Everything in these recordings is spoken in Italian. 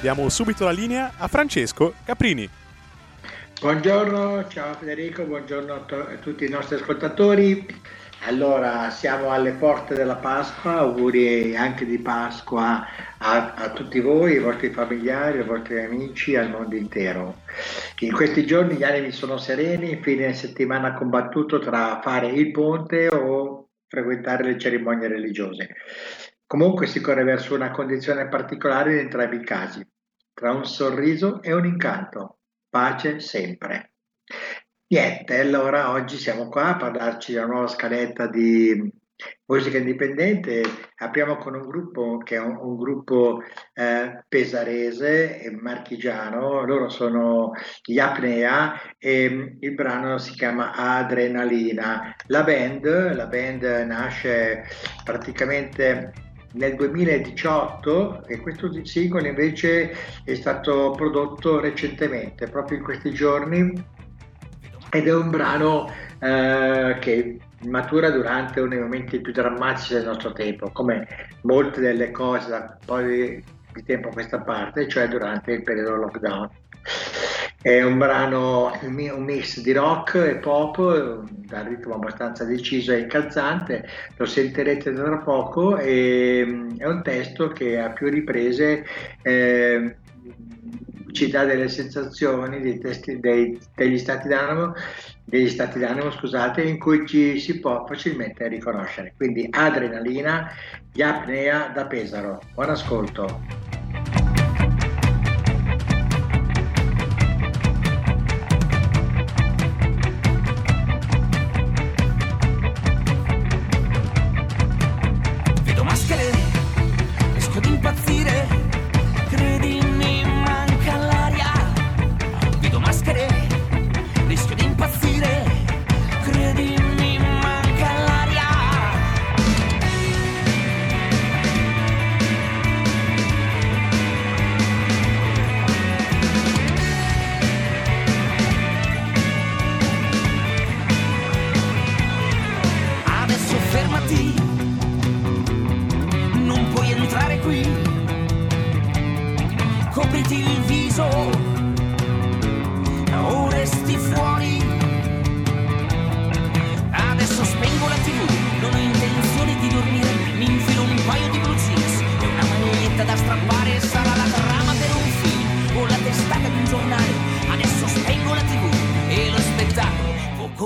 Diamo subito la linea a Francesco Caprini. Buongiorno, ciao Federico, buongiorno a, to- a tutti i nostri ascoltatori. Allora, siamo alle porte della Pasqua, auguri anche di Pasqua a, a tutti voi, ai vostri familiari, ai vostri amici, al mondo intero. In questi giorni gli animi sono sereni, fine settimana combattuto tra fare il ponte o frequentare le cerimonie religiose. Comunque si corre verso una condizione particolare in entrambi i casi, tra un sorriso e un incanto. Pace sempre. Niente, allora oggi siamo qua a parlarci della nuova scaletta di musica indipendente. Apriamo con un gruppo che è un, un gruppo eh, pesarese e marchigiano, loro sono gli Apnea e mm, il brano si chiama Adrenalina. La band, la band nasce praticamente nel 2018 e questo singolo invece è stato prodotto recentemente, proprio in questi giorni, ed è un brano eh, che matura durante uno dei momenti più drammatici del nostro tempo, come molte delle cose da poi di tempo a questa parte, cioè durante il periodo lockdown. È un brano, un mi- un mix di rock e pop, dal ritmo abbastanza deciso e incalzante, lo sentirete tra poco e mm, è un testo che a più riprese eh, ci dà delle sensazioni dei testi, dei- degli stati d'animo, degli stati d'animo scusate, in cui ci si può facilmente riconoscere. Quindi adrenalina, gli apnea da Pesaro. Buon ascolto.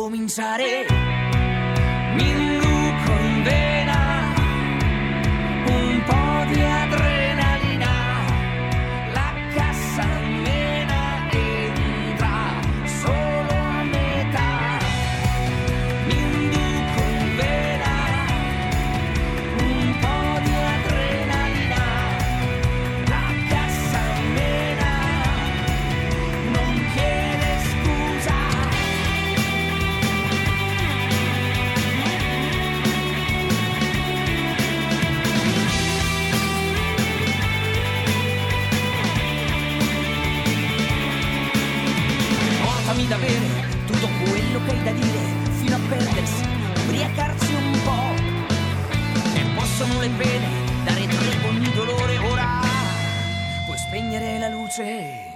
Cominciare. Mi induco in vena luce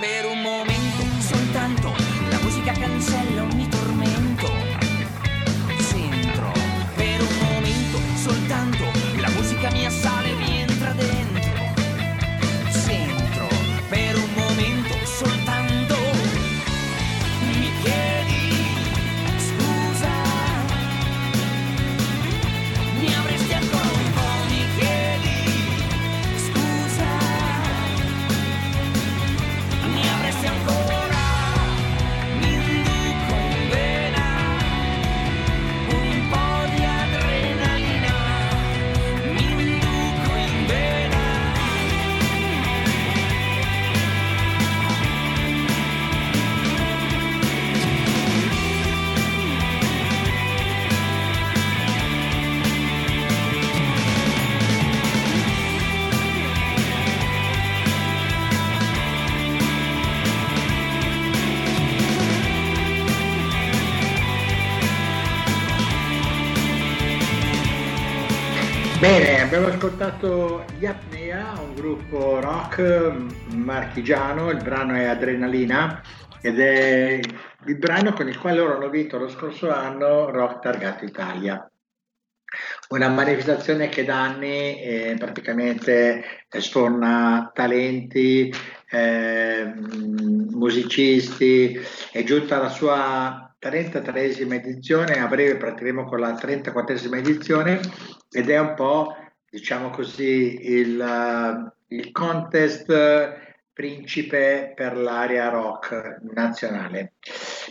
per un momento soltanto. La musica cancella ogni tormento. Abbiamo ascoltato gli Apnea, un gruppo rock marchigiano, il brano è Adrenalina ed è il brano con il quale loro hanno vinto lo scorso anno Rock Targato Italia. Una manifestazione che da anni eh, praticamente sforna talenti, eh, musicisti, è giunta alla sua 33esima edizione, a breve partiremo con la 34esima edizione ed è un po', diciamo così, il, il contest principe per l'area rock nazionale.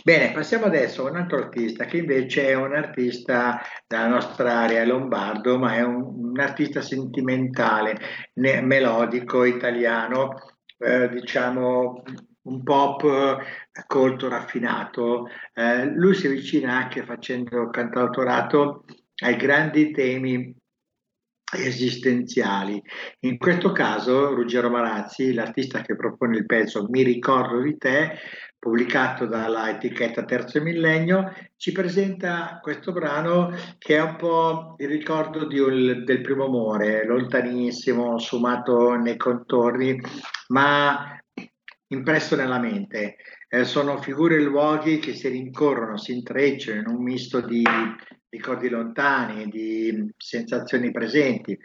Bene, passiamo adesso a un altro artista che invece è un artista della nostra area lombardo, ma è un, un artista sentimentale, ne, melodico, italiano, eh, diciamo un pop eh, colto, raffinato. Eh, lui si avvicina anche facendo cantautorato ai grandi temi esistenziali. In questo caso Ruggero Marazzi, l'artista che propone il pezzo Mi ricordo di te, pubblicato dalla etichetta Terzo Millennio, ci presenta questo brano che è un po' il ricordo un, del primo amore, lontanissimo, sfumato nei contorni, ma impresso nella mente. Eh, sono figure e luoghi che si rincorrono, si intrecciano in un misto di ricordi lontani, di sensazioni presenti.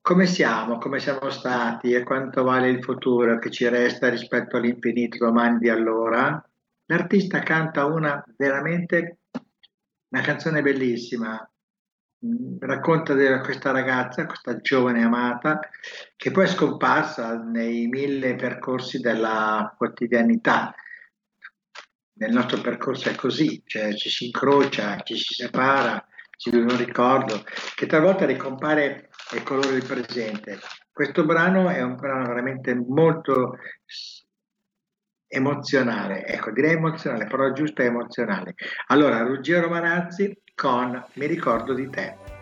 Come siamo, come siamo stati e quanto vale il futuro che ci resta rispetto all'infinito domani di allora? L'artista canta una veramente una canzone bellissima, mm, racconta di questa ragazza, questa giovane amata, che poi è scomparsa nei mille percorsi della quotidianità, nel nostro percorso è così, cioè ci si incrocia, ci si separa, ci viene un ricordo che talvolta ricompare il colore del presente. Questo brano è un brano veramente molto emozionale, ecco direi emozionale, però giusto è emozionale. Allora, Ruggero Manazzi con Mi ricordo di te.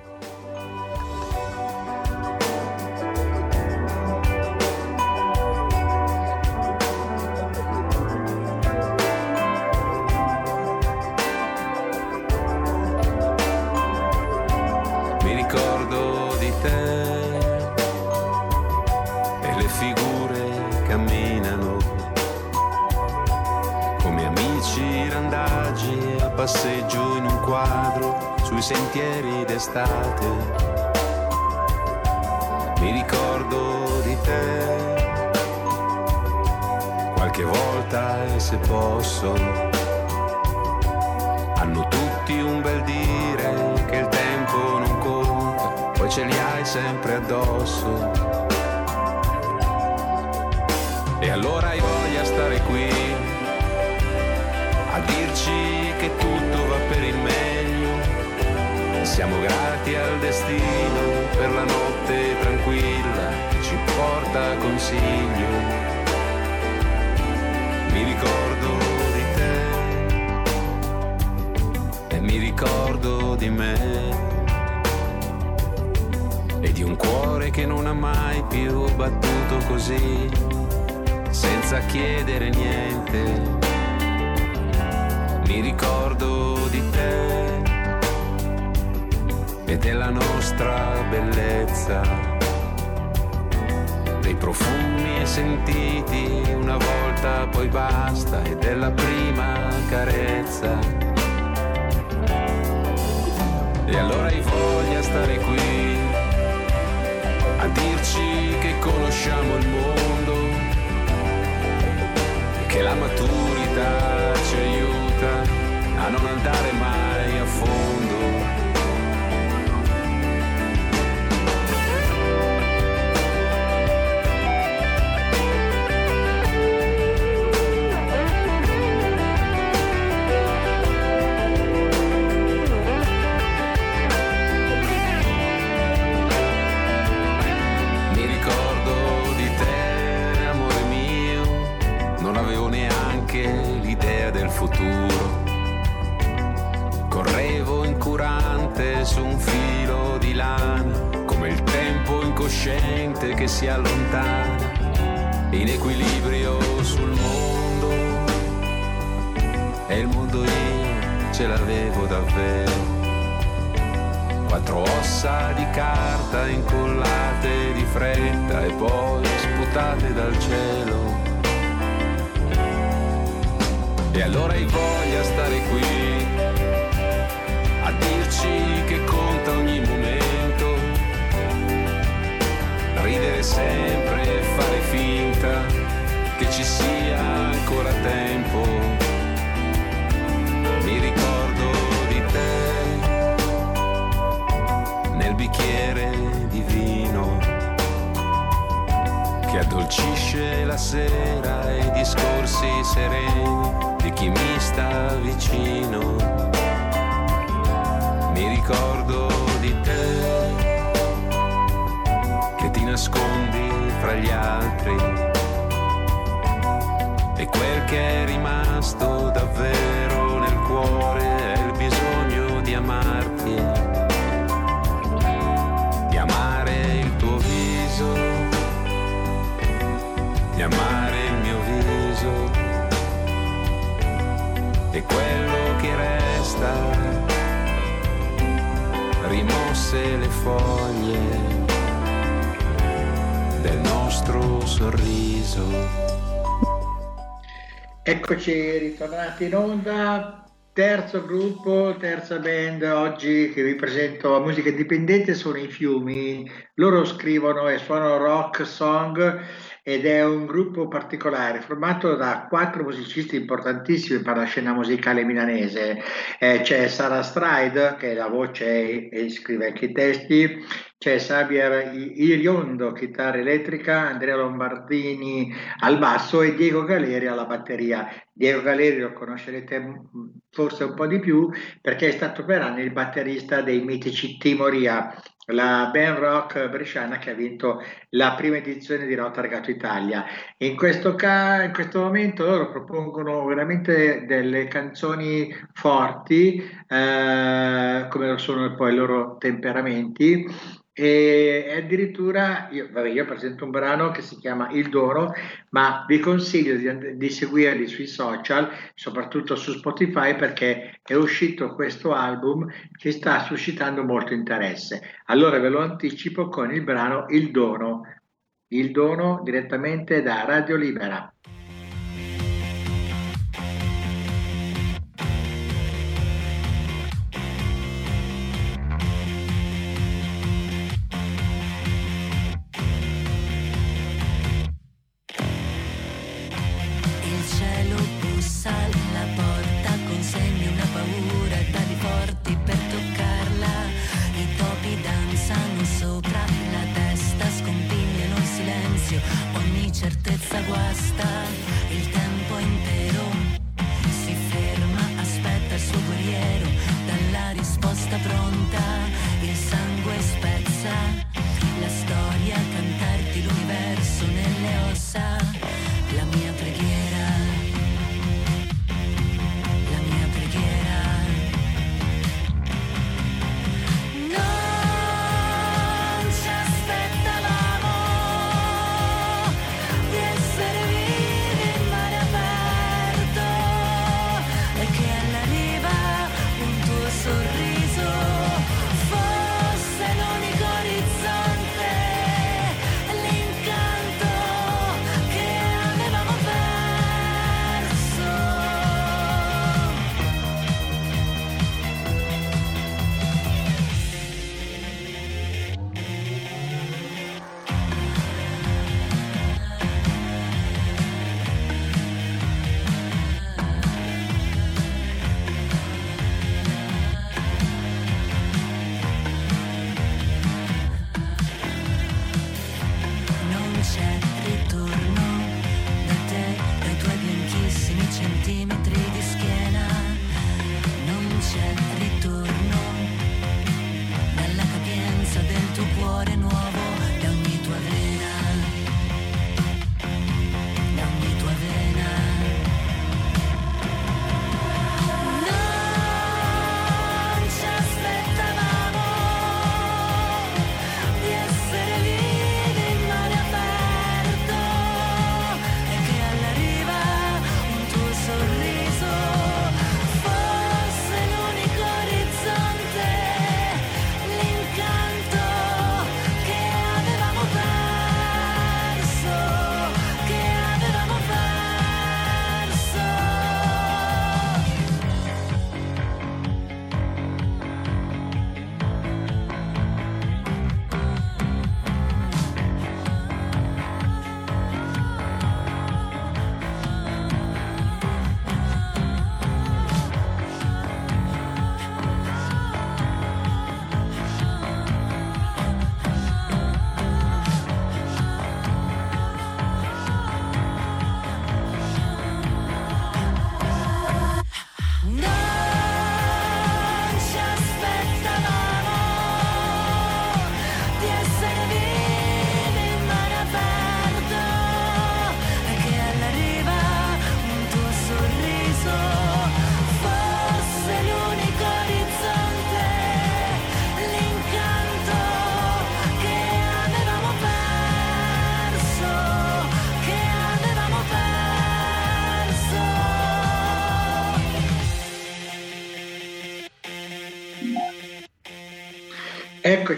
Sentieri d'estate. Mi ricordo di te qualche volta e se posso. Hanno tutti un bel dire che il tempo non conta, poi ce li hai sempre addosso. E allora hai voglia stare qui a dirci che tutto va siamo grati al destino per la notte tranquilla che ci porta consiglio. Mi ricordo di te e mi ricordo di me e di un cuore che non ha mai più battuto così, senza chiedere niente. Mi ricordo di te e della nostra bellezza, dei profumi sentiti una volta poi basta e della prima carezza. E allora hai voglia stare qui a dirci che conosciamo il mondo che la maturità ci aiuta a non andare mai a fondo incosciente che si allontana, in equilibrio sul mondo. E il mondo io ce l'avevo davvero. Quattro ossa di carta incollate di fretta e poi sputate dal cielo. E allora hai voglia stare qui a dirci che conta ogni ridere sempre e fare finta che ci sia ancora tempo. Mi ricordo di te nel bicchiere di vino che addolcisce la sera e i discorsi sereni di chi mi sta vicino. Mi ricordo di te nascondi fra gli altri. E quel che è rimasto davvero nel cuore è il bisogno di amarti, di amare il tuo viso, di amare il mio viso. E quello che resta rimosse le foglie del nostro sorriso. Eccoci ritornati in onda, terzo gruppo, terza band. Oggi che vi presento a musica indipendente sono i Fiumi, loro scrivono e suonano rock song ed è un gruppo particolare formato da quattro musicisti importantissimi per la scena musicale milanese. Eh, c'è Sara Stride che è la voce e, scrive anche i testi, c'è Xavier Iriondo, chitarra elettrica, Andrea Lombardini al basso e Diego Galeri alla batteria. Diego Galeri lo conoscerete forse un po' di più perché è stato per anni il batterista dei mitici Timoria, la band rock bresciana che ha vinto la prima edizione di Rotargato Italia. In questo, ca- in questo momento loro propongono veramente delle canzoni forti, eh, come sono poi i loro temperamenti e addirittura io, vabbè, io, presento un brano che si chiama Il Dono, ma vi consiglio di, di, seguirli sui social, soprattutto su Spotify, perché è uscito questo album che sta suscitando molto interesse. Allora ve lo anticipo con il brano Il Dono, Il Dono direttamente da Radio Libera.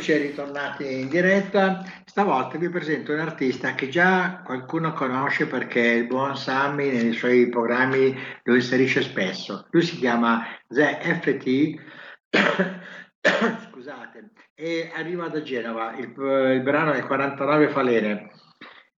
Eccoci ritornati in diretta. Stavolta vi presento un artista che già qualcuno conosce perché il buon Sammy nei suoi programmi lo inserisce spesso. Lui si chiama The FT, scusate, e arriva da Genova. Il, il brano è 49 falene.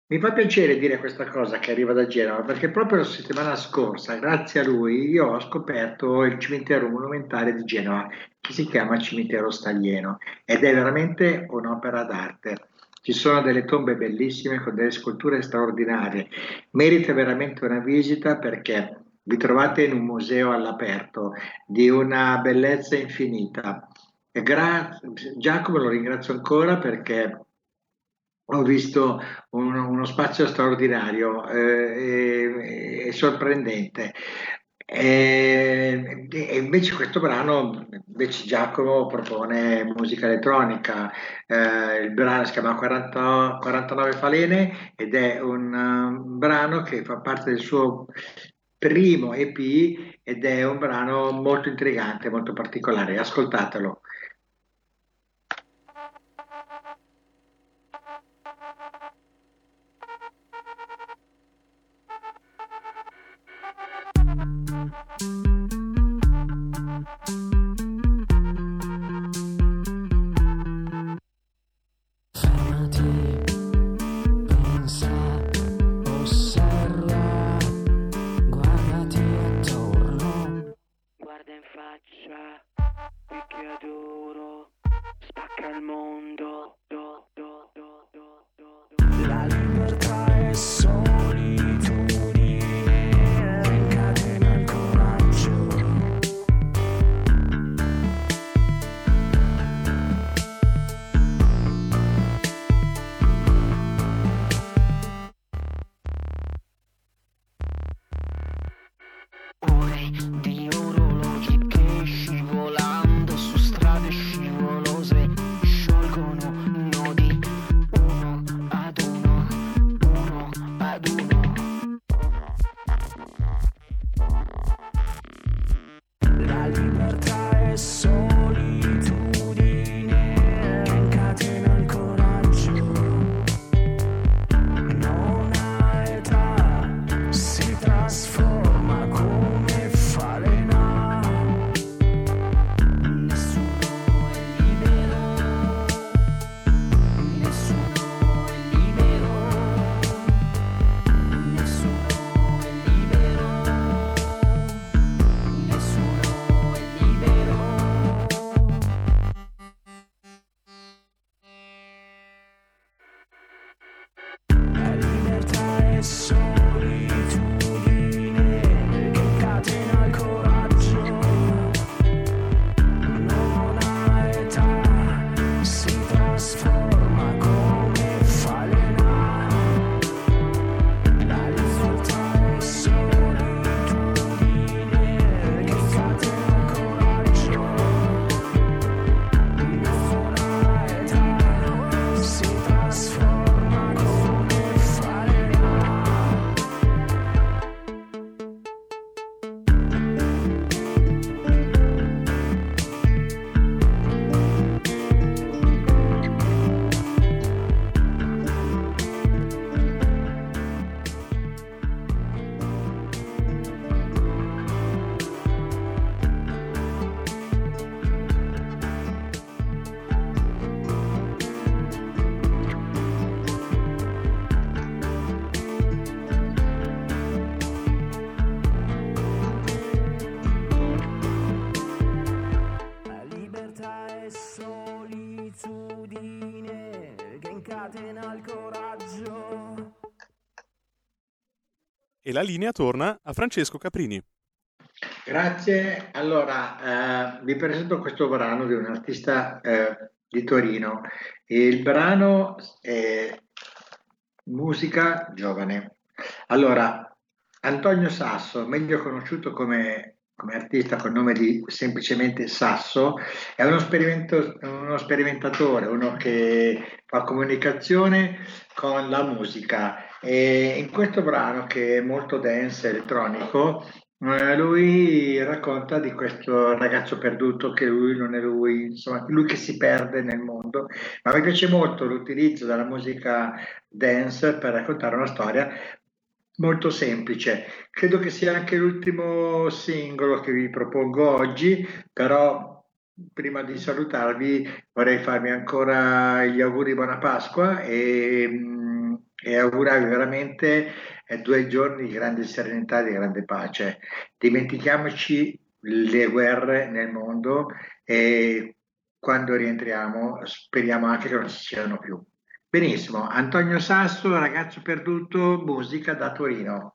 Mi fa piacere dire questa cosa che arriva da Genova perché proprio la settimana scorsa, grazie a lui, io ho scoperto il cimitero monumentale di Genova che si chiama Cimitero Staglieno ed è veramente un'opera d'arte. Ci sono delle tombe bellissime con delle sculture straordinarie. Merita veramente una visita perché vi trovate in un museo all'aperto di una bellezza infinita. Gra- Giacomo lo ringrazio ancora perché ho visto uno, uno spazio straordinario eh, e, e, sorprendente. E, invece questo brano, invece Giacomo propone musica elettronica, eh, il brano si chiama 40, 49 falene ed è un, un brano che fa parte del suo primo EP ed è un brano molto intrigante, molto particolare. Ascoltatelo. La linea torna a Francesco Caprini. Grazie, allora eh, vi presento questo brano di un artista eh, di Torino. Il brano è musica giovane. Allora, Antonio Sasso, meglio conosciuto come, come artista con il nome di semplicemente Sasso, è uno, uno sperimentatore, uno che fa comunicazione con la musica e in questo brano che è molto dance elettronico Eh, lui racconta di questo ragazzo perduto che lui non è lui, insomma, lui che si perde nel mondo. Ma mi piace molto l'utilizzo della musica dance per raccontare una storia molto semplice. Credo che sia anche l'ultimo singolo che vi propongo oggi, però prima di salutarvi vorrei farvi ancora gli auguri di buona Pasqua e, mm, e augurarvi veramente eh, due giorni di grande serenità di grande pace. Dimentichiamoci le guerre nel mondo e quando rientriamo speriamo anche che non ci siano più. Benissimo, Antonio Sasso, ragazzo perduto, musica da Torino.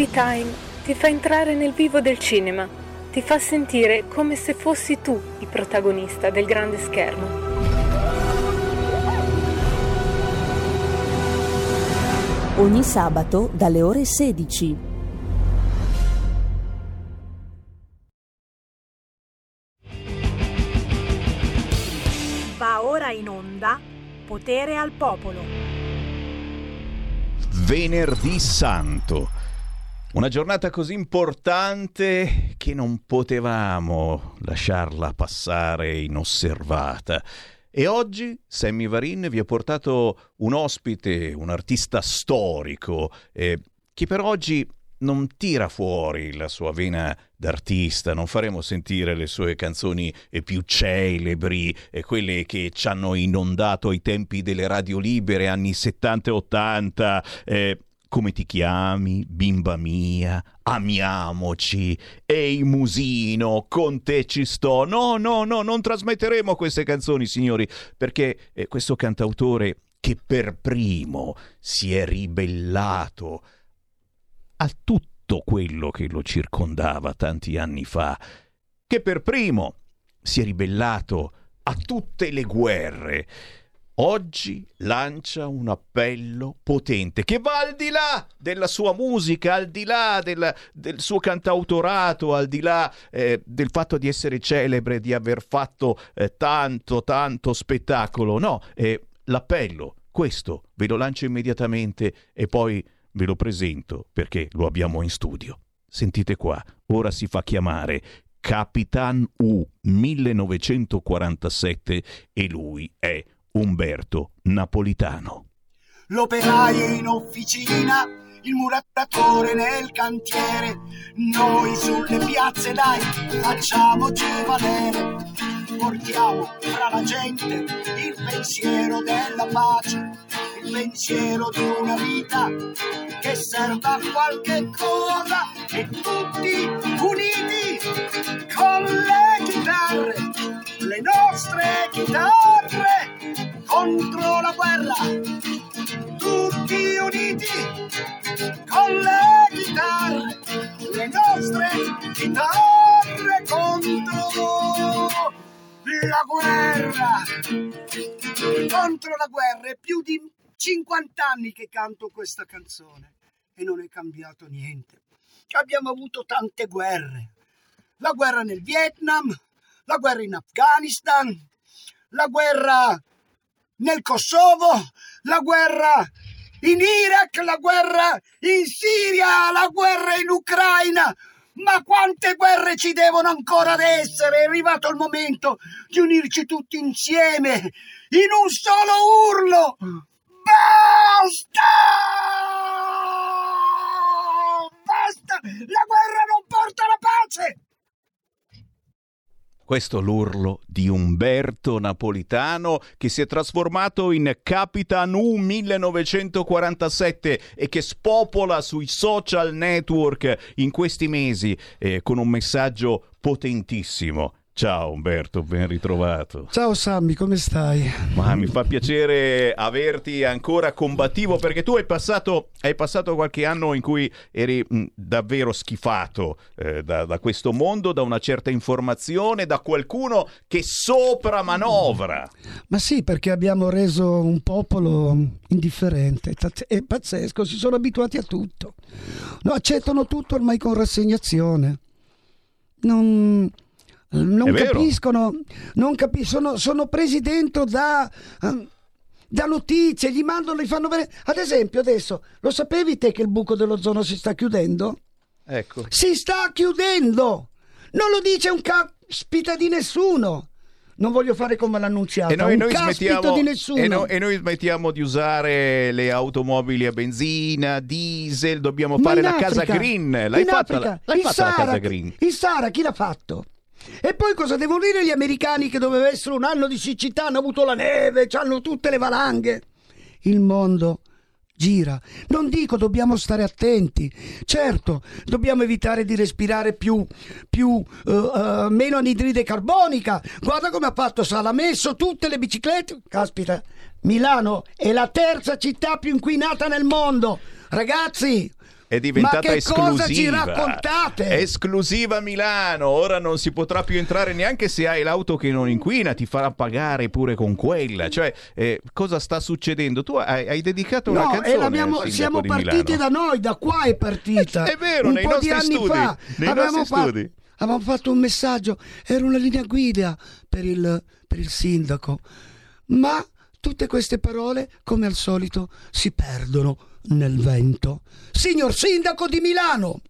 Movie Time ti fa entrare nel vivo del cinema, ti fa sentire come se fossi tu il protagonista del grande schermo. Ogni sabato dalle ore 16. Va ora in onda Potere al Popolo. Venerdì Santo. Una giornata così importante che non potevamo lasciarla passare inosservata. E oggi Sammy Varin vi ha portato un ospite, un artista storico, eh, che per oggi non tira fuori la sua vena d'artista, non faremo sentire le sue canzoni eh, più celebri, eh, quelle che ci hanno inondato ai tempi delle radio libere, anni 70 e 80. Eh, come ti chiami, bimba mia? Amiamoci. Ehi musino, con te ci sto. No, no, no, non trasmetteremo queste canzoni, signori, perché eh, questo cantautore che per primo si è ribellato a tutto quello che lo circondava tanti anni fa, che per primo si è ribellato a tutte le guerre, oggi lancia un appello potente che va al di là della sua musica, al di là del, del suo cantautorato, al di là eh, del fatto di essere celebre, di aver fatto eh, tanto, tanto spettacolo. No, eh, l'appello, questo ve lo lancio immediatamente e poi ve lo presento perché lo abbiamo in studio. Sentite qua, ora si fa chiamare Capitan U 1947 e lui è Umberto Napolitano. L'operaio in officina, il murattatore nel cantiere, noi sulle piazze dai facciamoci valere, portiamo fra la gente il pensiero della pace, il pensiero di una vita che serva a qualche cosa. E tutti uniti con le chitarre, le nostre chitarre contro la guerra tutti uniti con le chitarre, le nostre chitarre contro la guerra. Contro la guerra è più di 50 anni che canto questa canzone e non è cambiato niente. Abbiamo avuto tante guerre. La guerra nel Vietnam, la guerra in Afghanistan, la guerra nel Kosovo, la guerra in Iraq, la guerra in Siria, la guerra in Ucraina. Ma quante guerre ci devono ancora essere? È arrivato il momento di unirci tutti insieme in un solo urlo. Basta! Basta! La guerra non porta la pace! Questo l'urlo di Umberto Napolitano che si è trasformato in Capitan U 1947 e che spopola sui social network in questi mesi eh, con un messaggio potentissimo. Ciao Umberto, ben ritrovato. Ciao Sammy, come stai? Ma mi fa piacere averti ancora combattivo perché tu hai passato, hai passato qualche anno in cui eri mh, davvero schifato eh, da, da, questo mondo, da una certa informazione, da qualcuno che sopra manovra. Ma sì, perché abbiamo reso un popolo indifferente, è pazzesco, si sono abituati a tutto. No, accettano tutto ormai con rassegnazione. Non non capiscono, non capiscono, sono, sono, presi dentro da, da notizie, gli mandano, gli fanno vedere. Ad esempio, adesso lo sapevi te che il buco dell'ozono si sta chiudendo? Ecco. Si sta chiudendo! Non lo dice un caspita di nessuno! Non voglio fare come l'annunziata, E noi, noi smettiamo, di nessuno. e, no- e noi smettiamo di usare le automobili a benzina, diesel, dobbiamo Ma fare in la casa Africa, green. L'hai in fatta, Africa, la, l'hai fatta la Sahara- casa green? Il Sahara chi l'ha fatto? E poi cosa devono dire gli americani che doveva essere un anno di siccità, hanno avuto la neve, hanno tutte le valanghe? Il mondo gira. Non dico dobbiamo stare attenti. Certo, dobbiamo evitare di respirare più, più eh, eh, meno anidride carbonica. Guarda come ha fatto Sala, ha messo tutte le biciclette. Caspita, Milano è la terza città più inquinata nel mondo. Ragazzi, È diventata ma che esclusiva. cosa ci raccontate? Esclusiva Milano. Ora non si potrà più entrare neanche se hai l'auto che non inquina, ti farà pagare pure con quella. Cioè, eh, cosa sta succedendo? Tu hai, hai dedicato una No, canzone e siamo partiti da noi, da qua è partita. È vero, un nei nostri studi, fa nei nostri fa- studi. avevamo fatto un messaggio, era una linea guida per il, per il sindaco, ma tutte queste parole, come al solito, si perdono nel vento. Signor sindaco di Milano!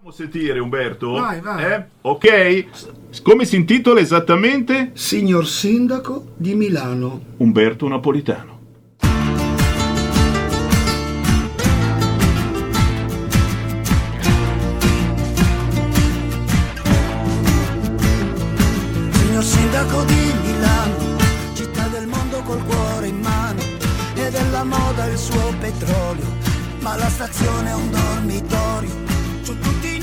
Possiamo sentire Umberto? Vai, vai. Eh? Ok? Come si intitola esattamente? Signor sindaco di Milano. Umberto Napolitano. Signor sindaco di della moda il suo petrolio, ma la stazione è un dormitorio, su tutti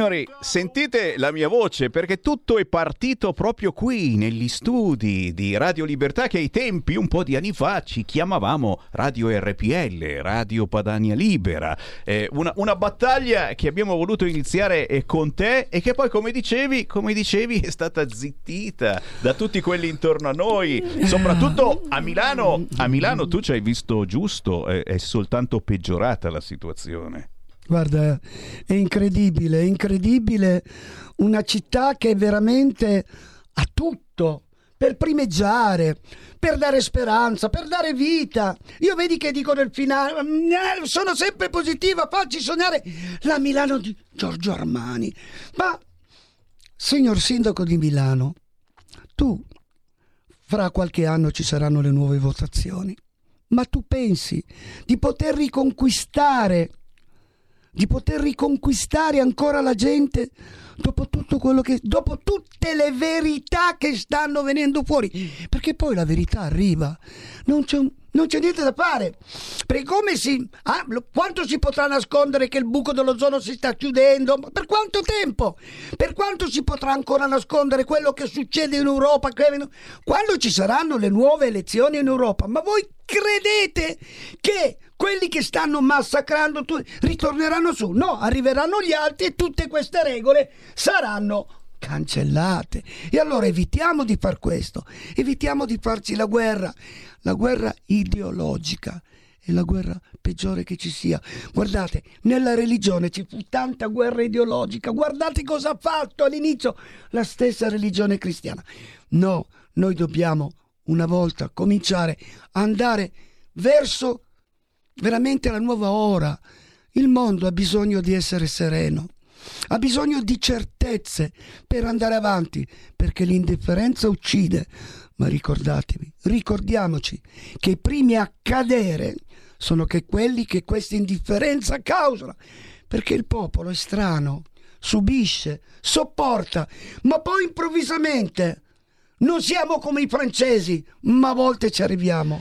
Signori, sentite la mia voce perché tutto è partito proprio qui, negli studi di Radio Libertà che ai tempi, un po' di anni fa, ci chiamavamo Radio RPL, Radio Padania Libera. Eh, una, una, battaglia che abbiamo voluto iniziare eh, con te e che poi, come dicevi, come dicevi, è stata zittita da tutti quelli intorno a noi, soprattutto a Milano. A Milano tu ci hai visto giusto, è, è soltanto peggiorata la situazione. Guarda, è incredibile, è incredibile una città che veramente ha tutto per primeggiare, per dare speranza, per dare vita. Io vedi che dico nel finale, eh, sono sempre positiva, facci sognare la Milano di Giorgio Armani. Ma, signor sindaco di Milano, tu, fra qualche anno ci saranno le nuove votazioni, ma tu pensi di poter riconquistare di poter riconquistare ancora la gente dopo tutto quello che dopo tutte le verità che stanno venendo fuori. Perché poi la verità arriva. Non c'è, non c'è niente da fare. Perché come si ah, quanto si potrà nascondere che il buco dell'ozono si sta chiudendo? Per quanto tempo? Per quanto si potrà ancora nascondere quello che succede in Europa? Quando ci saranno le nuove elezioni in Europa? Ma voi credete che quelli che stanno massacrando ritorneranno su. No, arriveranno gli altri e tutte queste regole saranno cancellate. E allora evitiamo di far questo, evitiamo di farci la guerra, la guerra ideologica è la guerra peggiore che ci sia. Guardate, nella religione ci fu tanta guerra ideologica. Guardate cosa ha fatto all'inizio la stessa religione cristiana. No, noi dobbiamo una volta cominciare a andare verso veramente la nuova ora. Il mondo ha bisogno di essere sereno, ha bisogno di certezze per andare avanti, perché l'indifferenza uccide. Ma ricordatevi, ricordiamoci che i primi a cadere sono che quelli che questa indifferenza causano, perché il popolo è strano, subisce, sopporta, ma poi improvvisamente non siamo come i francesi, ma a volte ci arriviamo.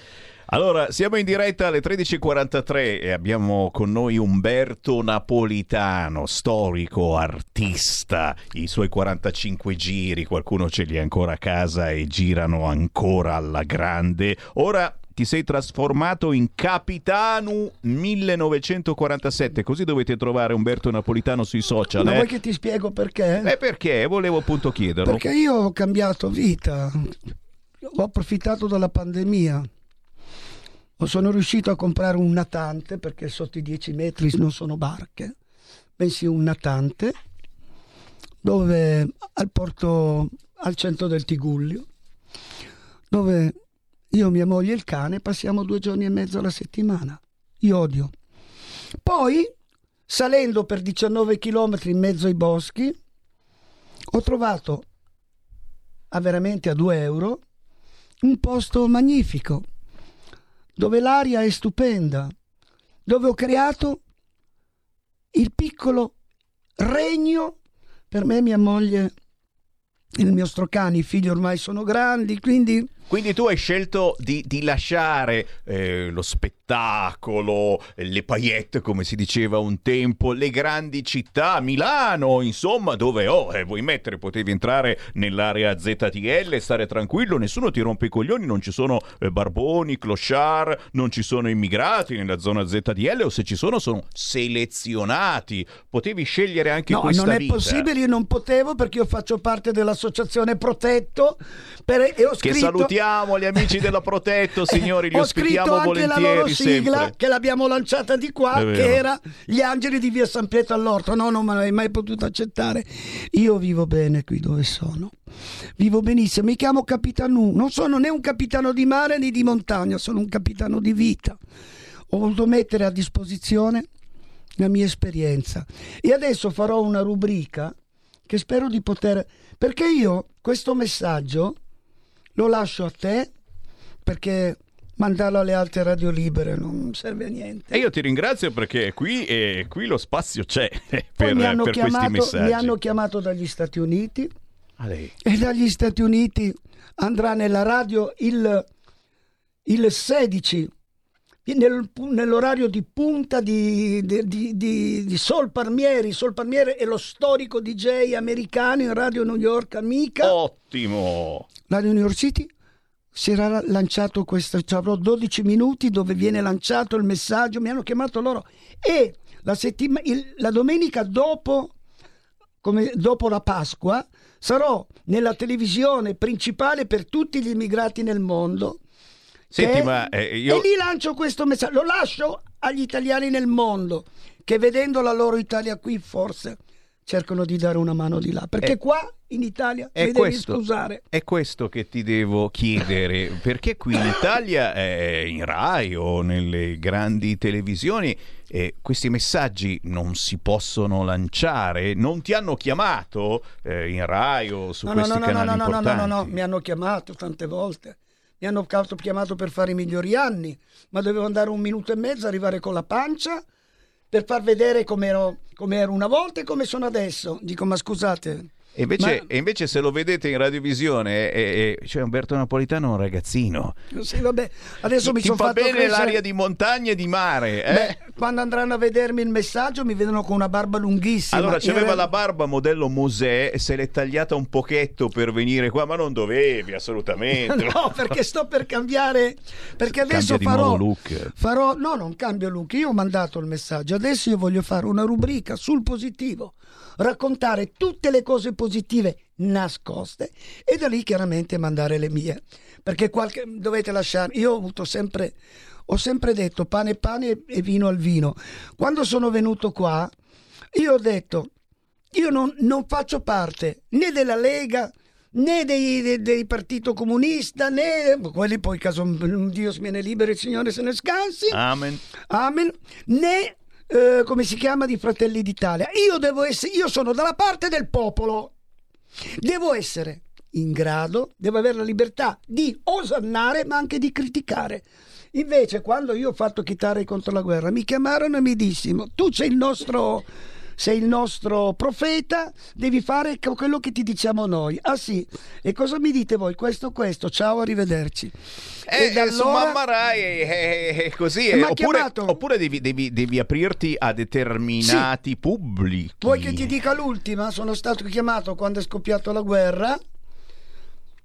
Allora, siamo in diretta alle 13.43 e abbiamo con noi Umberto Napolitano, storico, artista, i suoi 45 giri, qualcuno ce li ha ancora a casa e girano ancora alla grande. Ora ti sei trasformato in Capitano 1947, così dovete trovare Umberto Napolitano sui social. Ma eh? vuoi che ti spiego perché? Eh perché? Volevo appunto chiederlo. Perché io ho cambiato vita, ho approfittato della pandemia sono riuscito a comprare un natante perché sotto i 10 metri non sono barche, bensì un natante dove al porto al centro del Tigullio, dove io, mia moglie e il cane passiamo due giorni e mezzo alla settimana. Io odio. Poi, salendo per 19 km in mezzo ai boschi, ho trovato a veramente a 2 euro un posto magnifico dove l'aria è stupenda, dove ho creato il piccolo regno. Per me e mia moglie, il mio strocani, i figli ormai sono grandi, quindi quindi tu hai scelto di, di lasciare eh, lo spettacolo, le paillette come si diceva un tempo, le grandi città, Milano, insomma, dove oh, eh, vuoi mettere, potevi entrare nell'area ZTL, stare tranquillo, nessuno ti rompe i coglioni, non ci sono eh, barboni, clochard, non ci sono immigrati nella zona ZTL o se ci sono sono selezionati. Potevi scegliere anche no, questa non è vita. possibile, io non potevo perché io faccio parte dell'associazione Protetto per, e ho scritto... Che salutiamo Salutiamo gli amici della Protetto, signori, li Ho ospitiamo anche volentieri la loro sigla sempre. che l'abbiamo lanciata di qua, che era Gli Angeli di Via San Pietro all'Orto. No, non me l'hai mai potuto accettare. Io vivo bene qui dove sono. Vivo benissimo, mi chiamo Capitano. Non sono né un capitano di mare né di montagna, sono un capitano di vita. Ho voluto mettere a disposizione la mia esperienza e adesso farò una rubrica che spero di poter perché io questo messaggio lo lascio a te perché mandarlo alle altre radio libere non serve a niente. E io ti ringrazio perché qui, eh, qui lo spazio c'è Poi per, mi, hanno per questi chiamato, messaggi. mi hanno chiamato dagli Stati Uniti e dagli Stati Uniti andrà nella radio il, il 16 nel- nell'orario di punta di, di, di- di- di Sol Palmieri. Sol Palmieri è lo storico DJ americano in Radio New York, amica. Ottimo! Radio New York City si era lanciato questo, ci avrò 12 minuti dove viene lanciato il messaggio, mi hanno chiamato loro e la, settima- il- la domenica dopo, come- dopo la Pasqua sarò nella televisione principale per tutti gli immigrati nel mondo. Senti, che- ma eh, io... E lì lancio questo messaggio, lo lascio agli italiani nel mondo che vedendo la loro Italia qui forse cercano di dare una mano di là, perché Eh, qua in Italia È mi devi questo, scusare. è questo che ti devo chiedere, perché qui in Italia, eh, in Rai o nelle grandi televisioni, eh, questi messaggi non si possono lanciare? Non ti hanno chiamato eh, in Rai o su No, no, questi no, no, no, canali no, no, no, importanti? no, no, mi hanno chiamato tante volte. Mi hanno chiamato per fare i migliori anni, ma dovevo andare un minuto e mezzo, arrivare con la pancia per far vedere com'ero, com'ero una volta e come sono adesso. Dico, ma scusate, E invece, Ma- e invece se lo vedete in radiovisione, c'è Umberto Napolitano è un ragazzino. sì, vabbè, adesso mi sono fa fatto bene crescere- l'aria di montagna e di mare. eh? Beh, quando andranno a vedermi il messaggio mi vedono con una barba lunghissima. Allora c'aveva real- la barba modello Mosè, se l'è tagliata un pochetto per venire qua, ma non dovevi assolutamente. No, perché sto per cambiare. Perché adesso Cambia farò, look. farò. No, non cambio look. Io ho mandato il messaggio. Adesso io voglio fare una rubrica sul positivo, raccontare tutte le cose positive nascoste e da lì chiaramente mandare le mie. Perché qualche, dovete lasciare. Io ho avuto sempre. Ho sempre detto pane pane e vino al vino. Quando sono venuto qua, io ho detto io non, non faccio parte né della Lega né dei, dei- dei Partito Comunista né quelli poi caso Dio se me ne liberi il Signore se ne scansi Amen. Amen né eh, come si chiama di Fratelli d'Italia? Io devo essere io sono dalla parte del popolo. Devo essere in grado devo avere la libertà di osannare ma anche di criticare. Invece quando io ho fatto chitarre contro la guerra mi chiamarono e mi dissero tu sei il nostro sei il nostro profeta, devi fare quello che ti diciamo noi. Ah sì, e cosa mi dite voi? Questo, questo, ciao, arrivederci. Eh, da eh, allora- Mamma Rai è, è- è così. E eh, m'ha oppure chiamato. oppure devi, devi- devi aprirti a determinati pubblici. Vuoi che ti dica l'ultima? Sono stato chiamato quando è scoppiata la guerra.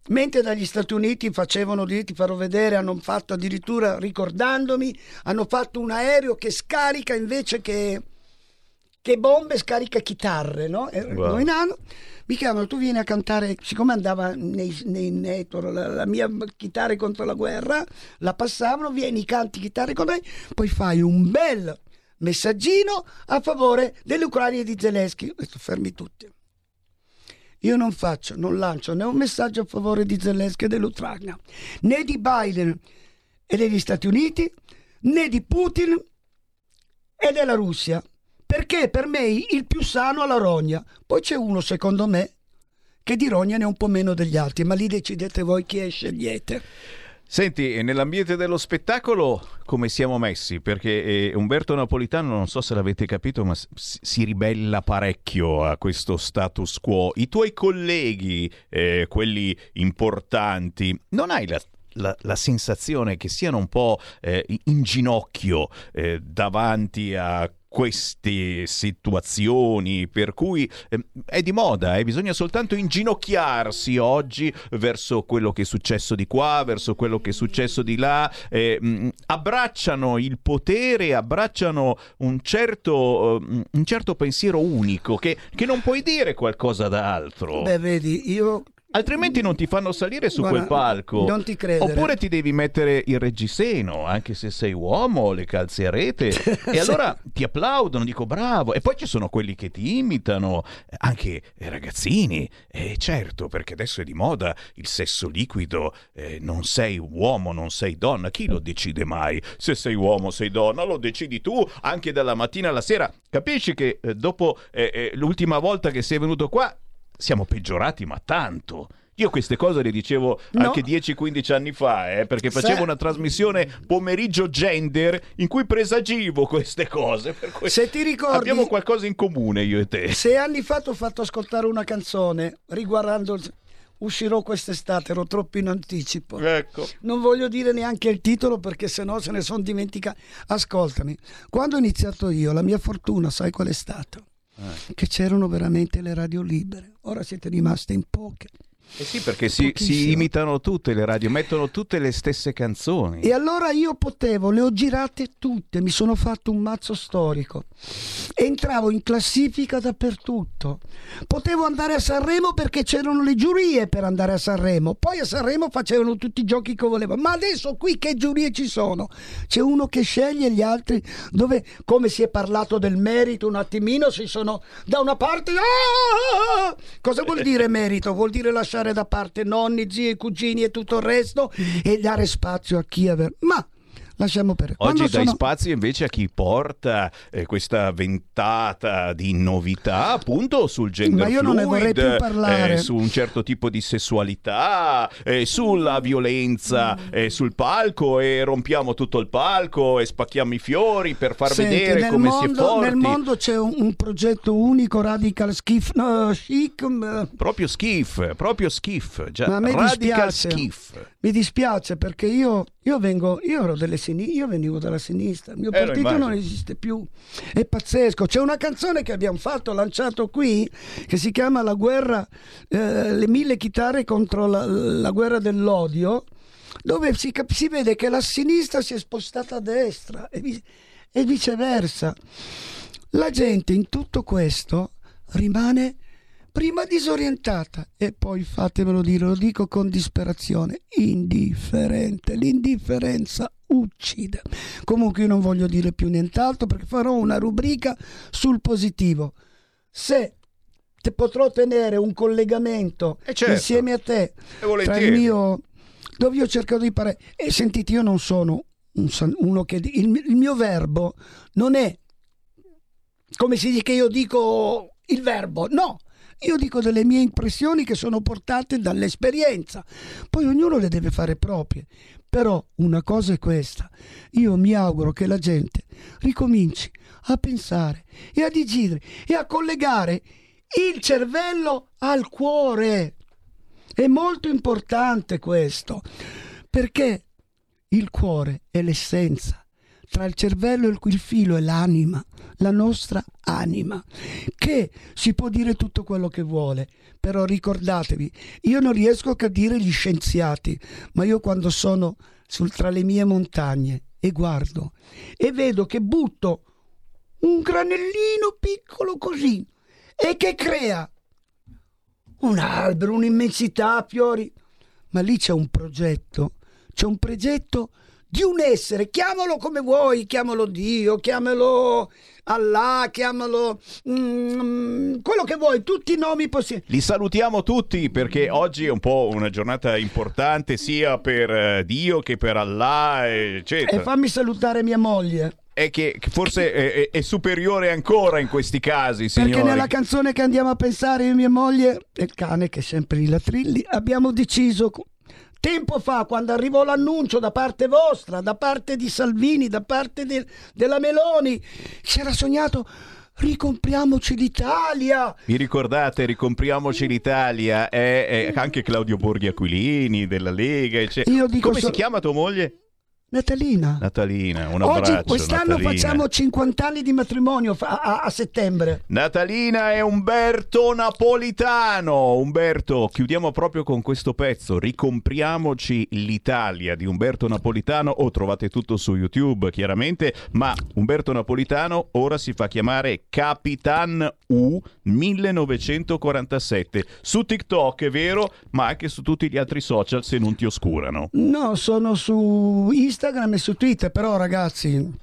Mentre dagli Stati Uniti facevano di ti farò vedere, hanno fatto addirittura ricordandomi, hanno fatto un aereo che scarica invece che, che bombe, scarica chitarre, no? E- Wow. noi nano, mi chiamano, tu vieni a cantare, siccome andava nei, nei network la, la mia chitarra contro la guerra, la passavano, vieni, canti chitarre con me, poi fai un bel messaggino a favore dell'Ucraina e di Zelensky. Ho detto, fermi tutti. Io non faccio, non lancio né un messaggio a favore di Zelensky e dell'Ucraina, né di Biden e degli Stati Uniti, né di Putin e della Russia. Perché per me il più sano è la rogna. Poi c'è uno, secondo me, che di rogna ne ha un po' meno degli altri, ma lì decidete voi chi è scegliete. Senti, nell'ambiente dello spettacolo come siamo messi? Perché eh, Umberto Napolitano, non so se l'avete capito, ma si ribella parecchio a questo status quo. I tuoi colleghi, eh, quelli importanti, non hai la, la- la sensazione che siano un po' eh, in ginocchio eh, davanti a queste situazioni per cui eh, è di moda, eh, bisogna soltanto inginocchiarsi oggi verso quello che è successo di qua, verso quello che è successo di là, eh, mh, abbracciano il potere, abbracciano un certo, eh, un certo pensiero unico che, che non puoi dire qualcosa d'altro. Beh, vedi, io Altrimenti non ti fanno salire su Guarda, quel palco. non ti credere. Oppure ti devi mettere il reggiseno, anche se sei uomo, le calze a rete. e allora ti applaudono, dico bravo. E poi ci sono quelli che ti imitano, anche eh, ragazzini. E certo, perché adesso è di moda il sesso liquido. eh, non sei uomo, non sei donna. Chi lo decide mai? Se sei uomo, sei donna, lo decidi tu anche dalla mattina alla sera. Capisci che eh, dopo eh, eh, l'ultima volta che sei venuto qua siamo peggiorati, ma tanto. Io queste cose le dicevo No. anche 10-15 anni fa, eh, perché facevo Se- una trasmissione pomeriggio gender in cui presagivo queste cose. Se ti ricordi- Abbiamo qualcosa in comune io e te. Sei anni fa ti ho fatto ascoltare una canzone riguardando uscirò quest'estate, ero troppo in anticipo. Ecco. Non voglio dire neanche il titolo perché sennò se ne sono dimenticati. Ascoltami, quando ho iniziato io, la mia fortuna, sai qual è stata? Che c'erano veramente le radio libere. Ora siete rimaste in poche. Eh sì, perché si, si imitano tutte le radio, mettono tutte le stesse canzoni. E allora io potevo, le ho girate tutte, mi sono fatto un mazzo storico. Entravo in classifica dappertutto. Potevo andare a Sanremo perché c'erano le giurie per andare a Sanremo. Poi a Sanremo facevano tutti i giochi che volevano. Ma adesso qui che giurie ci sono? C'è uno che sceglie gli altri dove, come si è parlato del merito, un attimino si sono da una parte... Ah! Cosa vuol dire merito? Vuol dire lasciare da parte nonni, zii, cugini e tutto il resto e dare spazio a chi ver- Ma lasciamo perdere. Oggi Quando dai sono- spazio invece a chi porta eh, questa ventata di novità appunto sul gender Ma io non ne vorrei fluid, più parlare. eh, su un certo tipo di sessualità, eh, sulla violenza eh, sul palco e rompiamo tutto il palco e spacchiamo i fiori per far Senti, vedere come si è mondo, forti. Nel mondo c'è un, un progetto unico, radical schif, no, chic, m- Proprio schif, proprio schif, già, ma a me radical dispiace. schif. Mi dispiace perché io, io vengo, io ero delle sini- io venivo dalla sinistra, il mio Eh, partito non esiste più. È pazzesco. C'è una canzone che abbiamo fatto, lanciato qui, che si chiama La guerra, eh, le mille chitarre contro la, la guerra dell'odio, dove si, cap- si vede che la sinistra si è spostata a destra e, vi- e viceversa. La gente in tutto questo rimane prima disorientata e poi fatemelo dire, lo dico con disperazione, indifferente. L'indifferenza uccide. Comunque io non voglio dire più nient'altro perché farò una rubrica sul positivo. Se te potrò tenere un collegamento certo. insieme a te tra il mio dove io cerco di parlare e sentite io non sono un uno che il, il mio verbo non è come si dice che io dico il verbo no io dico delle mie impressioni che sono portate dall'esperienza. Poi ognuno le deve fare proprie. Però una cosa è questa. Io mi auguro che la gente ricominci a pensare e a digerire e a collegare il cervello al cuore. È molto importante questo, perché il cuore è l'essenza, tra il cervello e il, il filo è l'anima, la nostra anima, che si può dire tutto quello che vuole, però ricordatevi, io non riesco a dire gli scienziati, ma io quando sono sul- tra le mie montagne e guardo e vedo che butto un granellino piccolo così e che crea un albero, un'immensità, fiori. Ma lì c'è un progetto, c'è un progetto di un essere, chiamalo come vuoi, chiamalo Dio, chiamalo Allah, chiamalo mm, quello che vuoi, tutti i nomi possibili. Li salutiamo tutti perché oggi è un po' una giornata importante sia per eh, Dio che per Allah, eccetera. E fammi salutare mia moglie. È che forse è, è- superiore ancora in questi casi, signori. Perché nella canzone che andiamo a pensare io e mia moglie e il cane che è sempre lì la trilli abbiamo deciso tempo fa quando arrivò l'annuncio da parte vostra, da parte di Salvini, da parte de- della Meloni, si era sognato ricompriamoci l'Italia. Vi ricordate, ricompriamoci l'Italia, è, è anche Claudio Borghi Aquilini della Lega. dico Come so- si chiama tua moglie? Natalina. Natalina, un Oggi, abbraccio. quest'anno Natalina. facciamo 50 anni di matrimonio fa- a, a settembre. Natalina e Umberto Napolitano. Umberto, chiudiamo proprio con questo pezzo. Ricompriamoci l'Italia di Umberto Napolitano. O trovate tutto su YouTube, chiaramente. Ma Umberto Napolitano ora si fa chiamare Capitan U 1947. Su TikTok, è vero, ma anche su tutti gli altri social se non ti oscurano. No, sono su Instagram e su Twitter, però ragazzi,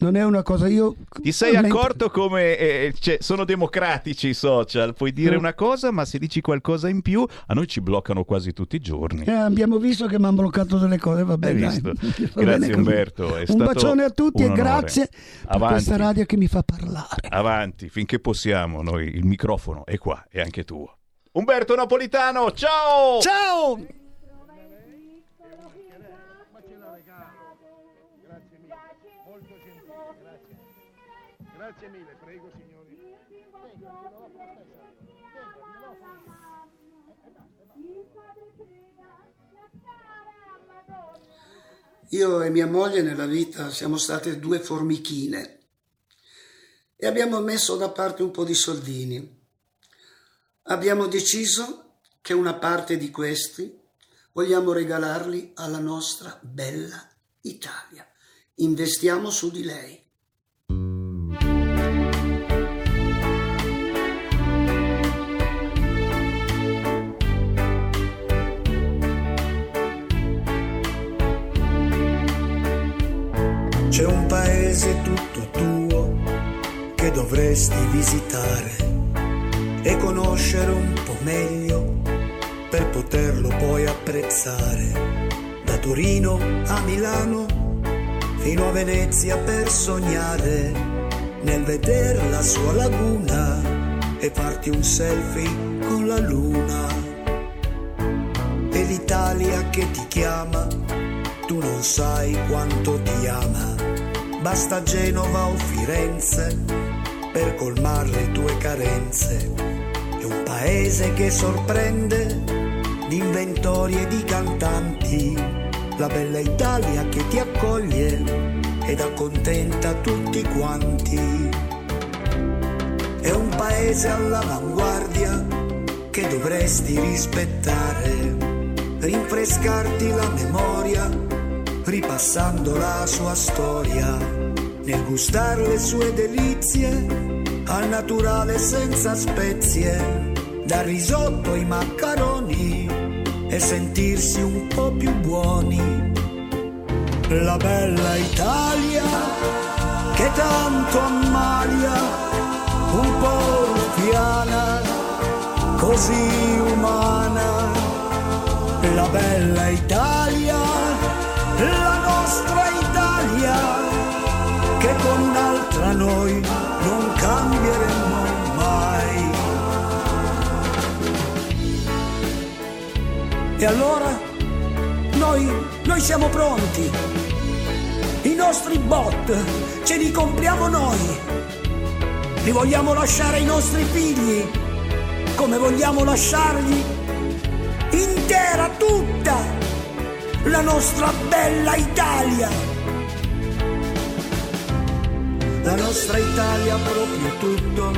non è una cosa io... Ti sei mentre- accorto come eh, cioè, sono democratici i social? Puoi dire Mm. una cosa, ma se dici qualcosa in più, a noi ci bloccano quasi tutti i giorni. Eh, abbiamo visto che mi hanno bloccato delle cose, va bene. Grazie. Umberto. È Un stato bacione a tutti un e grazie per Avanti. questa radio che mi fa parlare. Avanti, finché possiamo, noi il microfono è qua, è anche tuo. Umberto Napolitano, ciao! Ciao! Io e mia moglie nella vita siamo state due formichine e abbiamo messo da parte un po' di soldini. Abbiamo deciso che una parte di questi vogliamo regalarli alla nostra bella Italia. Investiamo su di lei. C'è un paese tutto tuo che dovresti visitare e conoscere un po' meglio per poterlo poi apprezzare. Da Torino a Milano fino a Venezia per sognare nel vedere la sua laguna e farti un selfie con la luna. E l'Italia che ti chiama, tu non sai quanto ti ama. Basta Genova o Firenze per colmare le tue carenze. È un paese che sorprende di inventori e di cantanti, la bella Italia che ti accoglie ed accontenta tutti quanti. È un paese all'avanguardia che dovresti rispettare, rinfrescarti la memoria, ripassando la sua storia, nel gustare le sue delizie, al naturale senza spezie, dal risotto ai maccheroni e sentirsi un po' più buoni. La bella Italia che tanto ammalia, un po' piana, così umana. La bella Italia, la nostra Italia, che con un'altra noi non cambieremo mai. E allora noi, noi siamo pronti. I nostri bot ce li compriamo noi. Li vogliamo lasciare ai nostri figli, come vogliamo lasciargli intera tutta la nostra bella Italia. La nostra Italia proprio tutto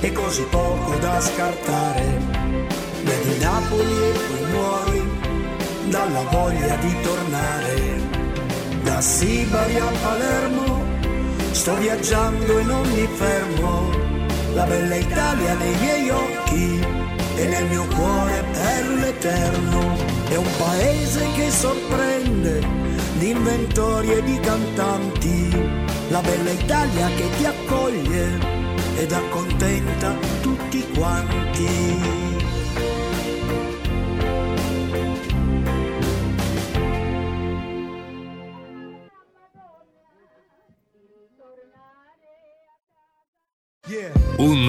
e così poco da scartare. Vedi Napoli e poi muori dalla voglia di tornare. Da Sibari a Palermo sto viaggiando e non mi fermo. La bella Italia nei miei occhi e nel mio cuore per l'eterno. È un paese che sorprende di inventori e di cantanti. La bella Italia che ti accoglie ed accontenta tutti quanti.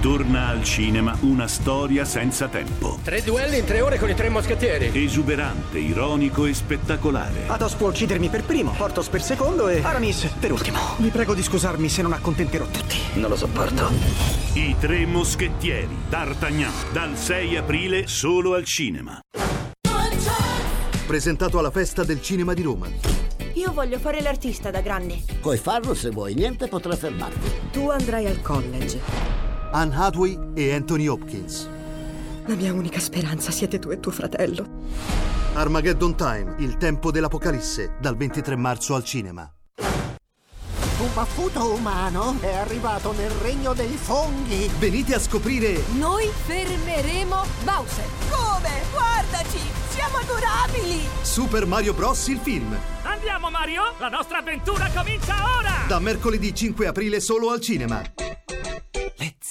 Torna al cinema una storia senza tempo. Tre duelli in tre ore con i tre moschettieri. Esuberante, ironico e spettacolare. Athos può uccidermi per primo, Portos per secondo e Aramis per ultimo. Vi prego di scusarmi se non accontenterò tutti. Non lo sopporto. I tre moschettieri. D'Artagnan. Dal 6 aprile solo al cinema. Presentato alla Festa del Cinema di Roma. Io voglio fare l'artista da grande. Puoi farlo se vuoi, niente potrà fermarti. Tu andrai al college. Anne Hathaway e Anthony Hopkins. La mia unica speranza siete tu e tuo fratello. Armageddon Time, il tempo dell'apocalisse, dal 23 marzo al cinema. Un baffuto umano è arrivato nel regno dei funghi. Venite a scoprire Noi fermeremo Bowser. Come? Guardaci! Siamo adorabili! Super Mario Bros. il film. Andiamo Mario, la nostra avventura comincia ora! Da mercoledì 5 aprile solo al cinema.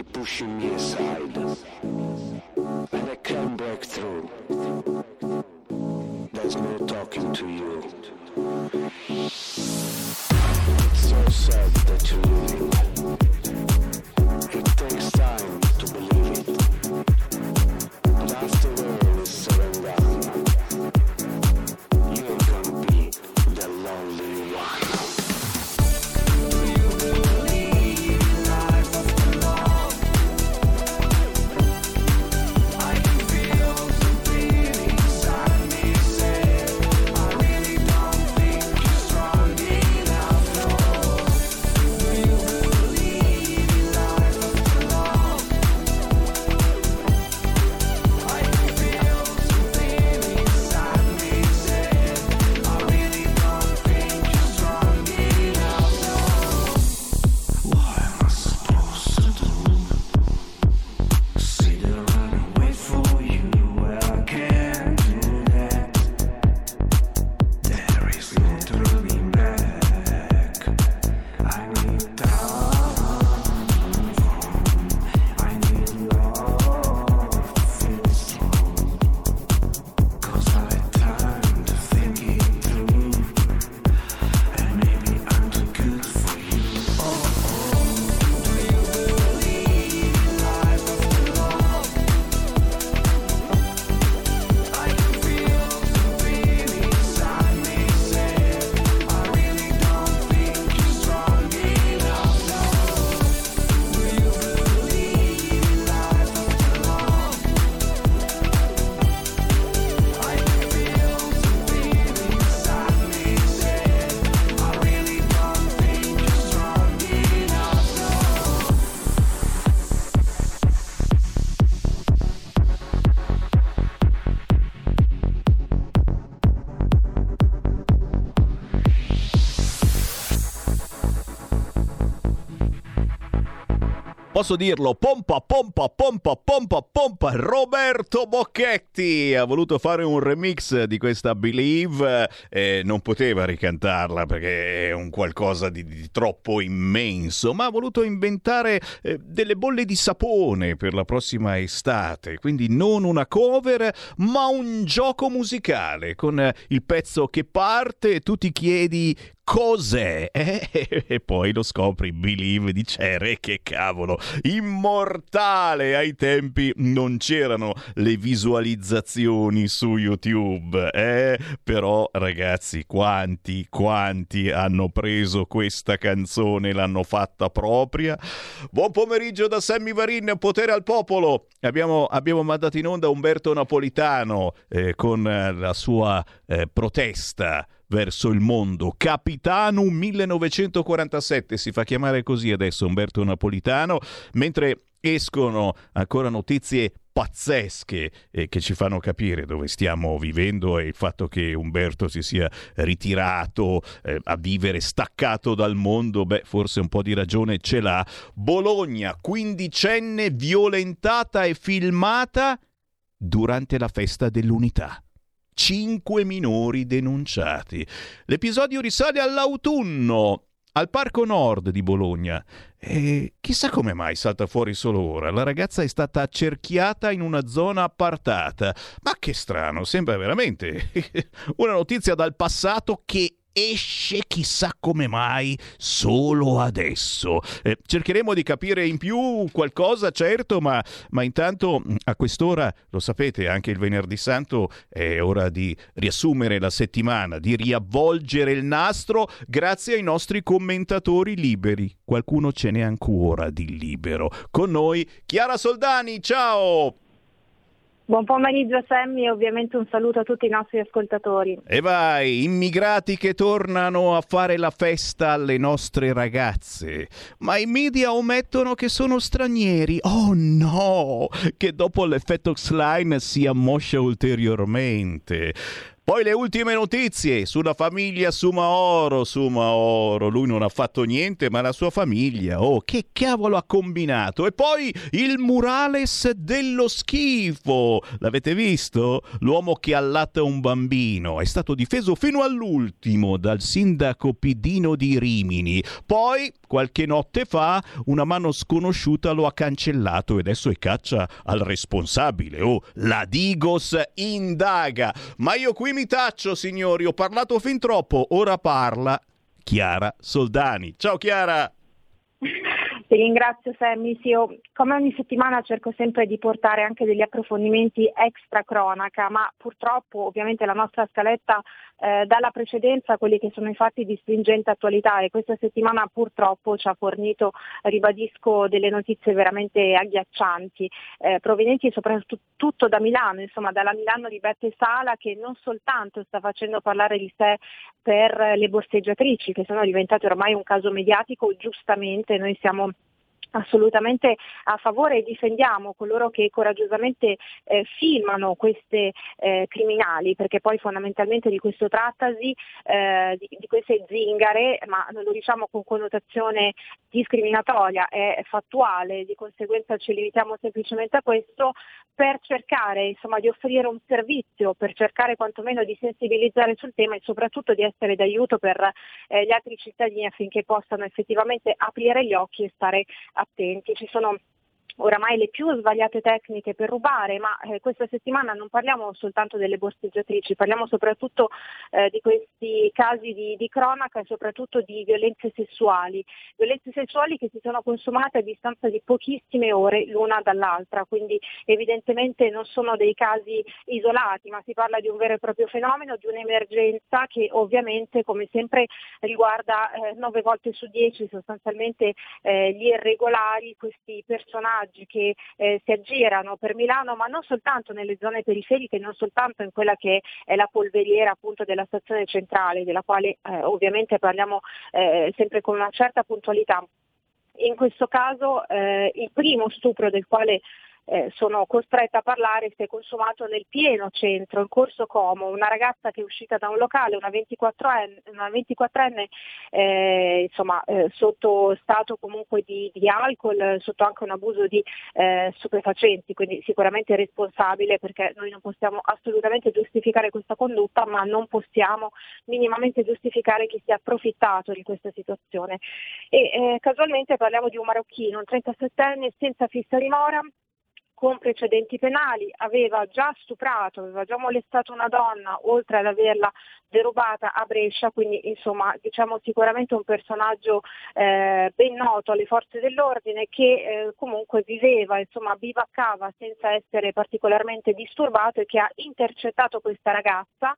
Keep pushing me aside, and I can't break through. There's no talking to you. It's so sad that you're leaving. Posso dirlo, pompa, pompa, pompa, pompa, pompa. Roberto Bocchetti ha voluto fare un remix di questa Believe e non poteva ricantarla perché è un qualcosa di, di troppo immenso, ma ha voluto inventare eh, delle bolle di sapone per la prossima estate. Quindi non una cover, ma un gioco musicale con eh, il pezzo che parte e tu ti chiedi cos'è? Eh, e poi lo scopri, Believe di Cere, che cavolo, immortale! Ai tempi non c'erano le visualizzazioni su YouTube, eh? Però ragazzi, quanti, quanti hanno preso questa canzone l'hanno fatta propria? Buon pomeriggio da Sammy Varin, potere al popolo! Abbiamo, abbiamo mandato in onda Umberto Napolitano eh, con la sua eh, protesta verso il mondo. Capitano 1947 si fa chiamare così adesso Umberto Napolitano, mentre escono ancora notizie pazzesche eh, che ci fanno capire dove stiamo vivendo e il fatto che Umberto si sia ritirato eh, a vivere staccato dal mondo, beh, forse un po' di ragione ce l'ha. Bologna, quindicenne violentata e filmata durante la festa dell'unità. Cinque minori denunciati. L'episodio risale all'autunno al Parco Nord di Bologna. E chissà come mai salta fuori solo ora. La ragazza è stata accerchiata in una zona appartata. Ma che strano, sembra veramente una notizia dal passato che esce chissà come mai solo adesso. Eh, cercheremo di capire in più qualcosa, certo, ma, ma, intanto mm, a quest'ora, lo sapete, anche il venerdì santo è ora di riassumere la settimana, di riavvolgere il nastro grazie ai nostri commentatori liberi. Qualcuno ce n'è ancora di libero. Con noi Chiara Soldani, ciao! Buon pomeriggio Sammy e ovviamente un saluto a tutti i nostri ascoltatori. E vai, immigrati che tornano a fare la festa alle nostre ragazze. Ma i media omettono che sono stranieri. Oh no, che dopo l'effetto X-Line si ammoscia ulteriormente. Poi le ultime notizie sulla famiglia Sumaoro. Sumaoro, lui non ha fatto niente, ma la sua famiglia. Oh, che cavolo ha combinato? E poi il murales dello schifo. L'avete visto? L'uomo che allatta un bambino è stato difeso fino all'ultimo dal sindaco Pidino di Rimini. Poi, qualche notte fa, una mano sconosciuta lo ha cancellato e adesso è caccia al responsabile. Oh, la Digos indaga. Ma io qui mi mi taccio, signori, ho parlato fin troppo, ora parla Chiara Soldani. Ciao Chiara! Ti ringrazio Sammy, sì, io, come ogni settimana cerco sempre di portare anche degli approfondimenti extra cronaca, ma purtroppo ovviamente la nostra scaletta eh, dà la precedenza a quelli che sono i fatti di stringente attualità e questa settimana purtroppo ci ha fornito, ribadisco, delle notizie veramente agghiaccianti, eh, provenienti soprattutto da Milano, insomma dalla Milano di Beppe Sala che non soltanto sta facendo parlare di sé per le borseggiatrici che sono diventate ormai un caso mediatico, giustamente noi siamo assolutamente a favore e difendiamo coloro che coraggiosamente eh, filmano queste eh, criminali, perché poi fondamentalmente di questo trattasi, eh, di, di, queste zingare, ma non lo diciamo con connotazione discriminatoria, è fattuale, di conseguenza ci limitiamo semplicemente a questo, per cercare insomma, di offrire un servizio, per cercare quantomeno di sensibilizzare sul tema e soprattutto di essere d'aiuto per eh, gli altri cittadini affinché possano effettivamente aprire gli occhi e stare attenti. Ci sono oramai le più sbagliate tecniche per rubare, ma eh, questa settimana non parliamo soltanto delle borseggiatrici, parliamo soprattutto eh, di questi casi di, di, cronaca e soprattutto di violenze sessuali, violenze sessuali che si sono consumate a distanza di pochissime ore l'una dall'altra, quindi evidentemente non sono dei casi isolati, ma si parla di un vero e proprio fenomeno, di un'emergenza che ovviamente come sempre riguarda eh, 9 volte su 10 sostanzialmente eh, gli irregolari, questi personaggi personaggi che eh, si aggirano per Milano, ma non soltanto nelle zone periferiche, non soltanto in quella che è la polveriera appunto della stazione centrale, della quale eh, ovviamente parliamo eh, sempre con una certa puntualità. In questo caso eh, il primo stupro del quale eh, sono costretta a parlare si è consumato nel pieno centro, in Corso Como, una ragazza che è uscita da un locale, una 24enne, una 24enne eh, insomma, eh, sotto stato comunque di, di, alcol, sotto anche un abuso di eh, stupefacenti, quindi sicuramente responsabile perché noi non possiamo assolutamente giustificare questa condotta, ma non possiamo minimamente giustificare chi si è approfittato di questa situazione. E eh, casualmente parliamo di un marocchino, un 37enne senza fissa dimora, con precedenti penali, aveva già stuprato, aveva già molestato una donna, oltre ad averla derubata a Brescia, quindi insomma diciamo sicuramente un personaggio eh, ben noto alle forze dell'ordine che eh, comunque viveva, insomma bivaccava senza essere particolarmente disturbato e che ha intercettato questa ragazza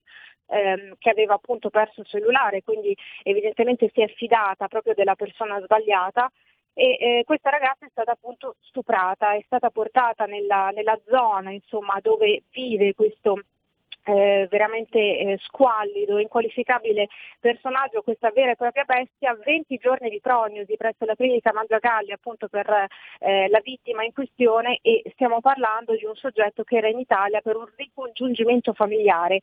ehm, che aveva appunto perso il cellulare, quindi evidentemente si è fidata proprio della persona sbagliata e eh, questa ragazza è stata appunto stuprata, è stata portata nella, nella zona insomma, dove vive questo eh, veramente eh, squallido, inqualificabile personaggio, questa vera e propria bestia, 20 giorni di prognosi presso la clinica Mangiagalli appunto per eh, la vittima in questione e stiamo parlando di un soggetto che era in Italia per un ricongiungimento familiare.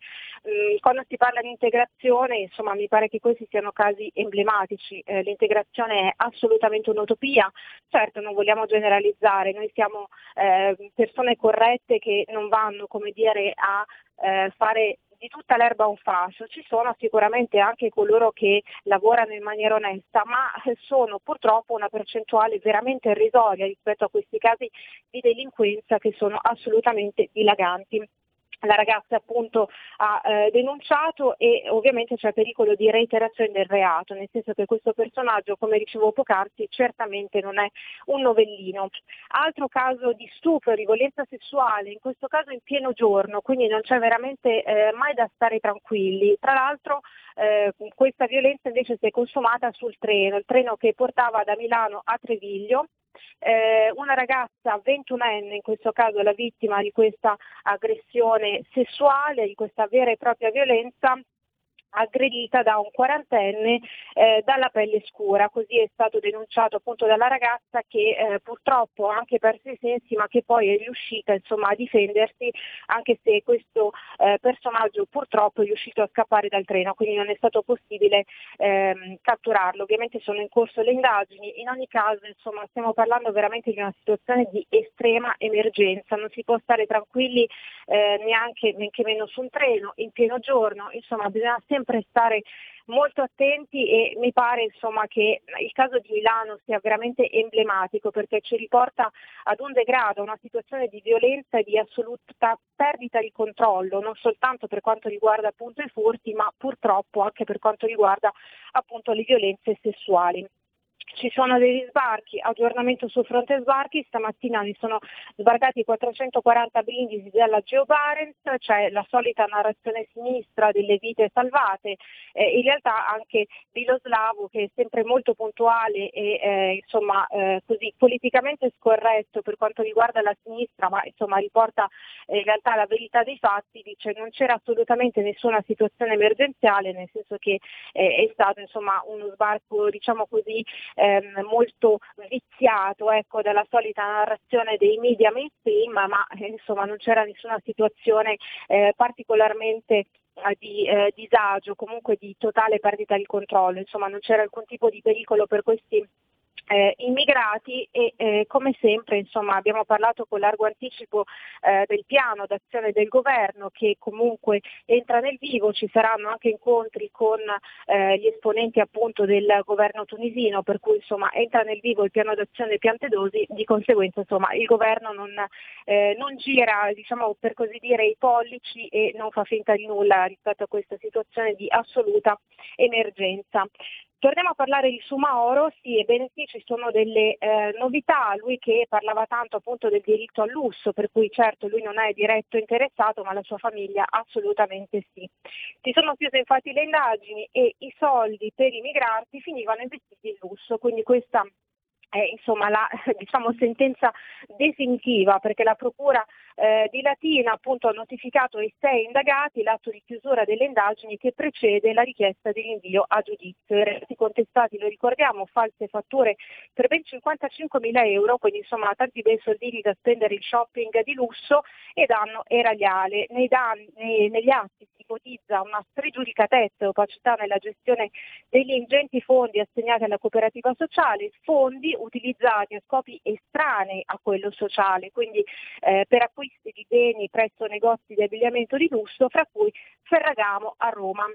Mm, quando si parla di integrazione, insomma, mi pare che questi siano casi emblematici, eh, l'integrazione è assolutamente un'utopia, certo non vogliamo generalizzare, noi siamo eh, persone corrette che non vanno come dire a eh, fare di tutta l'erba un fascio, ci sono sicuramente anche coloro che lavorano in maniera onesta, ma sono purtroppo una percentuale veramente irrisoria rispetto a questi casi di delinquenza che sono assolutamente dilaganti la ragazza appunto ha eh, denunciato e ovviamente c'è pericolo di reiterazione del reato, nel senso che questo personaggio, come dicevo poc'anzi, certamente non è un novellino. Altro caso di stupro, di violenza sessuale, in questo caso in pieno giorno, quindi non c'è veramente eh, mai da stare tranquilli. Tra l'altro eh, questa violenza invece si è consumata sul treno, il treno che portava da Milano a Treviglio eh, una ragazza 21enne, in questo caso la vittima di questa aggressione sessuale, di questa vera e propria violenza, aggredita da un quarantenne eh, dalla pelle scura, così è stato denunciato appunto dalla ragazza che eh, purtroppo anche perso i sensi ma che poi è riuscita insomma, a difendersi anche se questo eh, personaggio purtroppo è riuscito a scappare dal treno, quindi non è stato possibile ehm, catturarlo. Ovviamente sono in corso le indagini, in ogni caso insomma, stiamo parlando veramente di una situazione di estrema emergenza, non si può stare tranquilli eh, neanche, neanche meno su un treno in pieno giorno, insomma bisogna sempre sempre stare molto attenti e mi pare insomma, che il caso di Milano sia veramente emblematico perché ci riporta ad un degrado, a una situazione di violenza e di assoluta perdita di controllo, non soltanto per quanto riguarda appunto i furti, ma purtroppo anche per quanto riguarda appunto le violenze sessuali ci sono degli sbarchi, aggiornamento sul fronte sbarchi, stamattina mi sono sbarcati 440 brindisi della Geo Barents, c'è la solita narrazione sinistra delle vite salvate, eh, in realtà anche Biloslavo che è sempre molto puntuale e eh, insomma eh, così politicamente scorretto per quanto riguarda la sinistra, ma insomma riporta eh, in realtà la verità dei fatti, dice non c'era assolutamente nessuna situazione emergenziale, nel senso che eh, è stato insomma uno sbarco diciamo così ehm, molto viziato ecco, dalla solita narrazione dei media mainstream, ma eh, insomma non c'era nessuna situazione eh, particolarmente eh, di eh, disagio, comunque di totale perdita di controllo, insomma non c'era alcun tipo di pericolo per questi eh, immigrati e eh, come sempre insomma, abbiamo parlato con largo anticipo eh, del piano d'azione del governo che comunque entra nel vivo, ci saranno anche incontri con eh, gli esponenti appunto del governo tunisino per cui insomma, entra nel vivo il piano d'azione Piantedosi, di conseguenza insomma, il governo non, eh, non gira diciamo, per così dire i pollici e non fa finta di nulla rispetto a questa situazione di assoluta emergenza. Torniamo a parlare di Sumaoro, sì, ebbene sì, ci sono delle eh, novità, lui che parlava tanto appunto del diritto al lusso, per cui certo lui non è diretto interessato, ma la sua famiglia assolutamente sì. Si sono chiuse infatti le indagini e i soldi per i migranti finivano investiti in lusso, quindi questa è insomma la diciamo, sentenza definitiva perché la Procura eh, di Latina appunto ha notificato ai sei indagati l'atto di chiusura delle indagini che precede la richiesta di rinvio a giudizio. I reati contestati, lo ricordiamo, false fatture per ben 55 mila euro, quindi insomma tanti bei soldini da spendere in shopping di lusso e danno erariale. Nei danni, negli atti si ipotizza una spregiudicatezza e opacità nella gestione degli ingenti fondi assegnati alla cooperativa sociale, fondi utilizzati a scopi estranei a quello sociale, quindi eh, per acquisti di beni presso negozi di abbigliamento di lusso, fra cui Ferragamo a Roma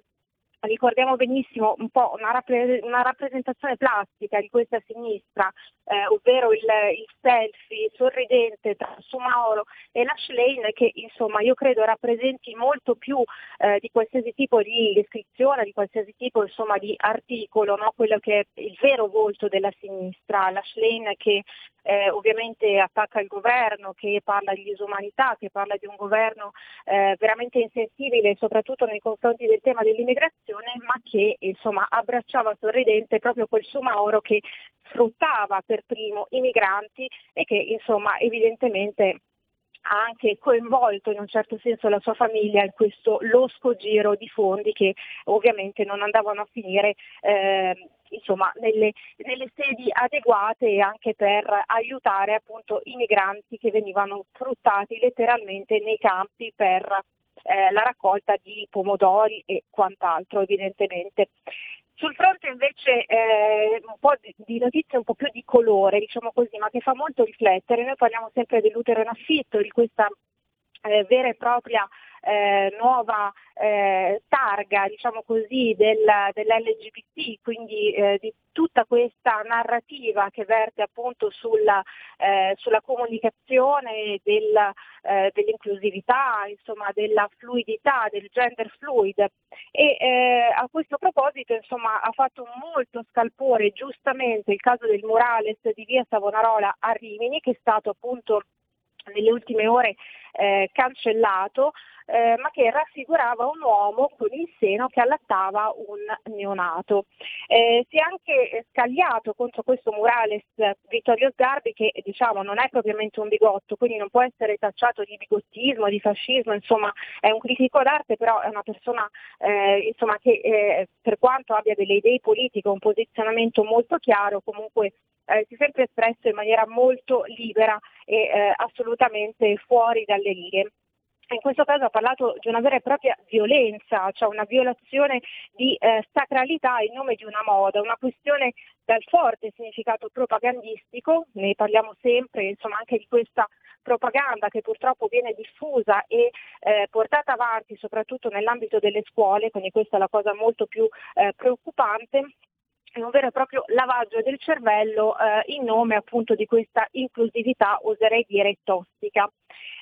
ricordiamo benissimo un po' una, rappre- una rappresentazione plastica di questa sinistra, eh, ovvero il, il, selfie sorridente tra Sumaoro e Lash Lane che insomma io credo rappresenti molto più eh, di qualsiasi tipo di descrizione, di qualsiasi tipo insomma, di articolo, no? quello che è il vero volto della sinistra, Lash Lane che eh, ovviamente attacca il governo, che parla di disumanità, che parla di un governo eh, veramente insensibile soprattutto nei confronti del tema dell'immigrazione, ma che insomma abbracciava sorridente proprio quel Sumaoro che sfruttava per primo i migranti e che insomma evidentemente ha anche coinvolto in un certo senso la sua famiglia in questo losco giro di fondi che ovviamente non andavano a finire eh, insomma, nelle, nelle, sedi adeguate anche per aiutare appunto i migranti che venivano fruttati letteralmente nei campi per eh, la raccolta di pomodori e quant'altro evidentemente. Sul fronte invece eh, un po' di, notizie un po' più di colore, diciamo così, ma che fa molto riflettere, noi parliamo sempre dell'utero in affitto, di questa eh, vera e propria eh, nuova eh, targa diciamo così, del, dell'LGBT, quindi eh, di tutta questa narrativa che verte appunto sulla, eh, sulla comunicazione del, eh, dell'inclusività, insomma, della fluidità, del gender fluid. E a questo proposito insomma, ha fatto molto scalpore giustamente il caso del Murales di via Savonarola a Rimini, che è stato appunto nelle ultime ore eh, cancellato, eh, ma che raffigurava un uomo con il seno che allattava un neonato. Eh, si è anche scagliato contro questo murales Vittorio Sgarbi che diciamo non è propriamente un bigotto, quindi non può essere tacciato di bigottismo, di fascismo, insomma è un critico d'arte, però è una persona eh, insomma, che eh, per quanto abbia delle idee politiche, un posizionamento molto chiaro, comunque eh, si è sempre espresso in maniera molto libera e eh, assolutamente fuori dalle righe in questo caso ha parlato di una vera e propria violenza, cioè una violazione di eh, sacralità in nome di una moda, una questione dal forte significato propagandistico, ne parliamo sempre, insomma anche di questa propaganda che purtroppo viene diffusa e eh, portata avanti soprattutto nell'ambito delle scuole, quindi questa è la cosa molto più eh, preoccupante è un vero e proprio lavaggio del cervello eh, in nome appunto di questa inclusività, oserei dire tossica.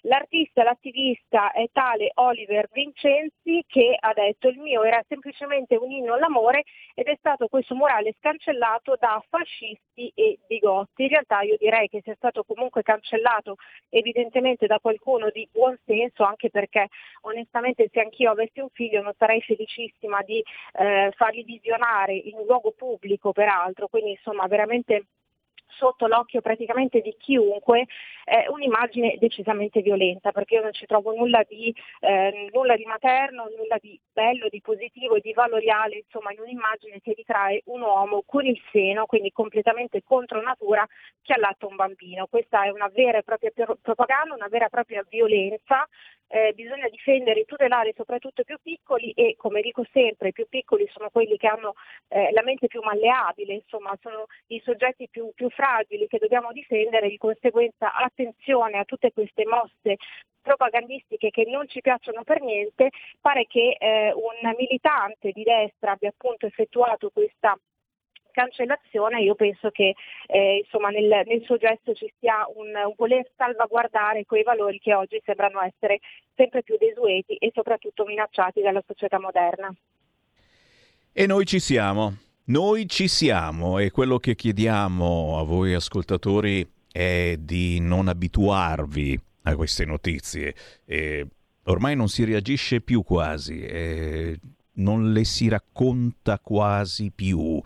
L'artista, l'attivista è tale Oliver Vincenzi che ha detto il mio era semplicemente un inno all'amore ed è stato questo murale scancellato da fascisti e bigotti. In realtà io direi che sia stato comunque cancellato evidentemente da qualcuno di buon senso anche perché onestamente se anch'io avessi un figlio non sarei felicissima di eh, fargli visionare in un luogo pubblico peraltro, quindi insomma veramente sotto l'occhio praticamente di chiunque è un'immagine decisamente violenta perché io non ci trovo nulla di, eh, nulla di materno, nulla di bello, di positivo di valoriale, insomma in un'immagine che ritrae un uomo con il seno, quindi completamente contro natura, che allatta un bambino. Questa è una vera e propria propaganda, una vera e propria violenza eh, bisogna difendere e tutelare soprattutto i più piccoli e come dico sempre i più piccoli sono quelli che hanno eh, la mente più malleabile, insomma sono i soggetti più, più fragili che dobbiamo difendere, di conseguenza attenzione a tutte queste mosse propagandistiche che non ci piacciono per niente, pare che eh, un militante di destra abbia appunto effettuato questa cancellazione. Io penso che eh, insomma, nel, nel, suo gesto ci sia un, un, voler salvaguardare quei valori che oggi sembrano essere sempre più desueti e soprattutto minacciati dalla società moderna. E noi ci siamo, noi ci siamo e quello che chiediamo a voi ascoltatori è di non abituarvi a queste notizie. E ormai non si reagisce più quasi, non le si racconta quasi più.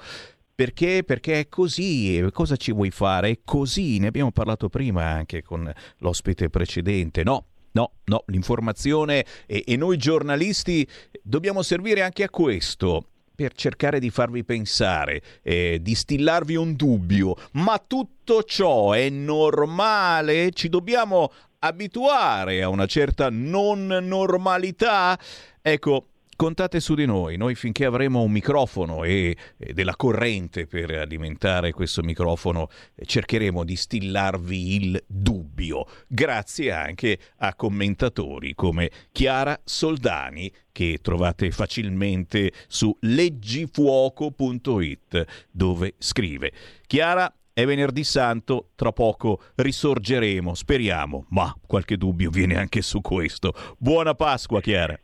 Perché? Perché è così, cosa ci vuoi fare? È così, ne abbiamo parlato prima anche con l'ospite precedente. No, No, no, l'informazione e, e, noi giornalisti dobbiamo servire anche a questo per cercare di farvi pensare, eh, di stillarvi un dubbio, ma tutto ciò è normale? Ci dobbiamo abituare a una certa non normalità? Ecco, Contate su di noi, noi finché avremo un microfono e, e della corrente per alimentare questo microfono eh, cercheremo di stillarvi il dubbio, grazie anche a commentatori come Chiara Soldani che trovate facilmente su leggifuoco.it dove scrive Chiara è venerdì santo, tra poco risorgeremo, speriamo, ma qualche dubbio viene anche su questo. Buona Pasqua Chiara!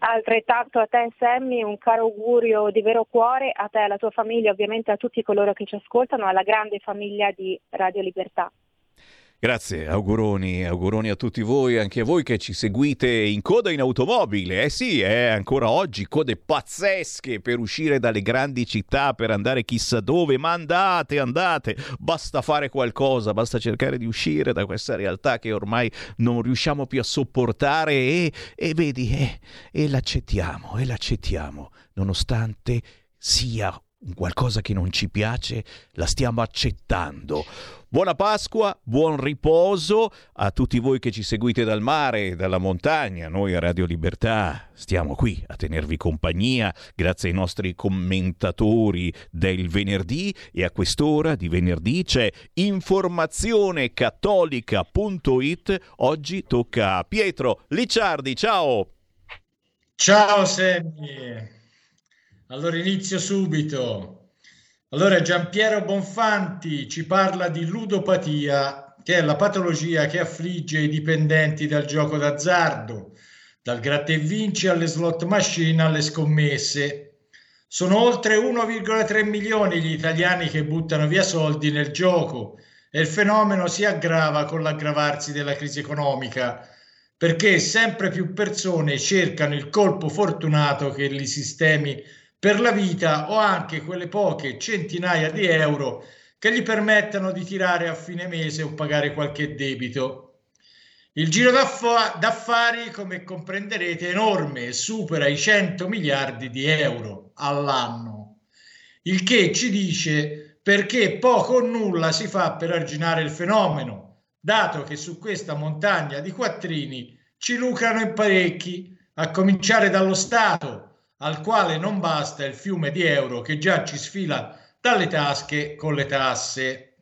Altrettanto a te Sammy un caro augurio di vero cuore, a te, alla tua famiglia, ovviamente a tutti coloro che ci ascoltano, alla grande famiglia di Radio Libertà. Grazie, auguroni, auguroni a tutti voi, anche a voi che ci seguite in coda in automobile. Eh sì, eh, ancora oggi code pazzesche per uscire dalle grandi città, per andare chissà dove, ma andate, andate, basta fare qualcosa, basta cercare di uscire da questa realtà che ormai non riusciamo più a sopportare e, e vedi, eh, e l'accettiamo, e l'accettiamo, nonostante sia qualcosa che non ci piace, la stiamo accettando. Buona Pasqua, buon riposo a tutti voi che ci seguite dal mare, dalla montagna. Noi a Radio Libertà stiamo qui a tenervi compagnia grazie ai nostri commentatori del venerdì e a quest'ora di venerdì c'è informazionecattolica.it. Oggi tocca a Pietro Licciardi. Ciao! Ciao Sammy! Allora inizio subito. Allora Giampiero Bonfanti ci parla di ludopatia, che è la patologia che affligge i dipendenti dal gioco d'azzardo, dal gratta e vinci alle slot machine alle scommesse. Sono oltre 1,3 milioni gli italiani che buttano via soldi nel gioco e il fenomeno si aggrava con l'aggravarsi della crisi economica, perché sempre più persone cercano il colpo fortunato che li sistemi per la vita o anche quelle poche centinaia di euro che gli permettano di tirare a fine mese o pagare qualche debito. Il giro d'affari, come comprenderete, è enorme e supera i 100 miliardi di euro all'anno, il che ci dice perché poco o nulla si fa per arginare il fenomeno, dato che su questa montagna di quattrini ci lucrano in parecchi, a cominciare dallo Stato, al quale non basta il fiume di euro che già ci sfila dalle tasche con le tasse.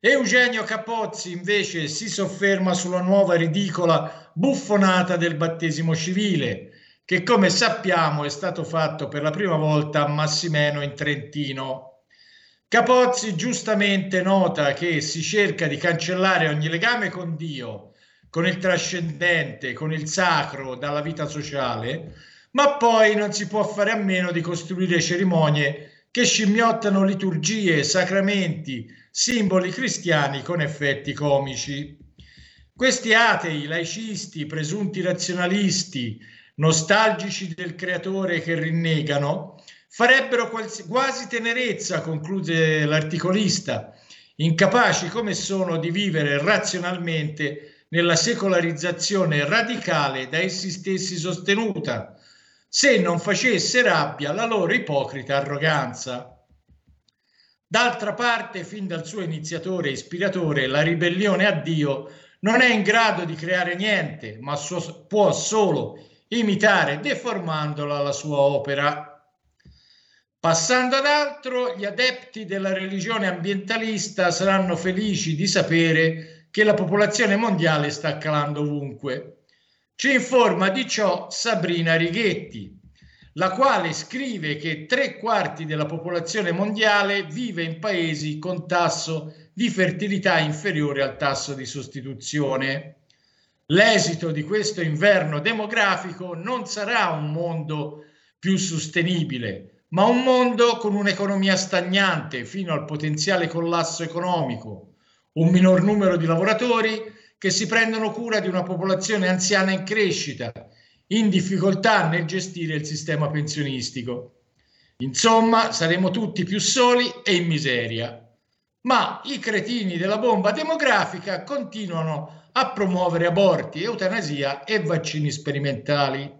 Eugenio Capozzi invece si sofferma sulla nuova ridicola buffonata del battesimo civile, che come sappiamo è stato fatto per la prima volta a Massimeno in Trentino. Capozzi giustamente nota che si cerca di cancellare ogni legame con Dio, con il trascendente, con il sacro dalla vita sociale, ma poi non si può fare a meno di costruire cerimonie che scimmiottano liturgie, sacramenti, simboli cristiani con effetti comici. Questi atei, laicisti, presunti razionalisti, nostalgici del creatore che rinnegano, farebbero quasi tenerezza, conclude l'articolista, incapaci come sono di vivere razionalmente nella secolarizzazione radicale da essi stessi sostenuta, se non facesse rabbia la loro ipocrita arroganza. D'altra parte, fin dal suo iniziatore e ispiratore, la ribellione a Dio non è in grado di creare niente, ma so- può solo imitare deformandola la sua opera. Passando ad altro, gli adepti della religione ambientalista saranno felici di sapere che la popolazione mondiale sta calando ovunque. Ci informa di ciò Sabrina Righetti, la quale scrive che tre quarti della popolazione mondiale vive in paesi con tasso di fertilità inferiore al tasso di sostituzione. L'esito di questo inverno demografico non sarà un mondo più sostenibile, ma un mondo con un'economia stagnante fino al potenziale collasso economico, un minor numero di lavoratori che si prendono cura di una popolazione anziana in crescita, in difficoltà nel gestire il sistema pensionistico. Insomma, saremo tutti più soli e in miseria. Ma i cretini della bomba demografica continuano a promuovere aborti, eutanasia e vaccini sperimentali.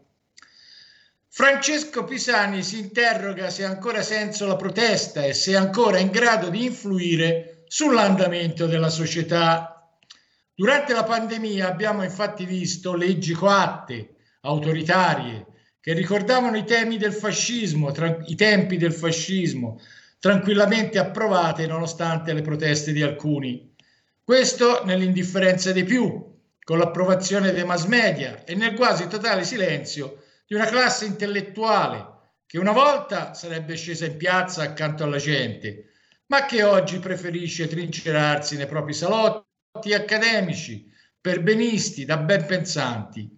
Francesco Pisani si interroga se ha ancora senso la protesta e se è ancora in grado di influire sull'andamento della società. Durante la pandemia abbiamo infatti visto leggi coatte, autoritarie, che ricordavano i temi del fascismo, tra, i tempi del fascismo, tranquillamente approvate nonostante le proteste di alcuni. Questo nell'indifferenza dei più, con l'approvazione dei mass media e nel quasi totale silenzio di una classe intellettuale che una volta sarebbe scesa in piazza accanto alla gente, ma che oggi preferisce trincerarsi nei propri salotti accademici, perbenisti, da ben pensanti.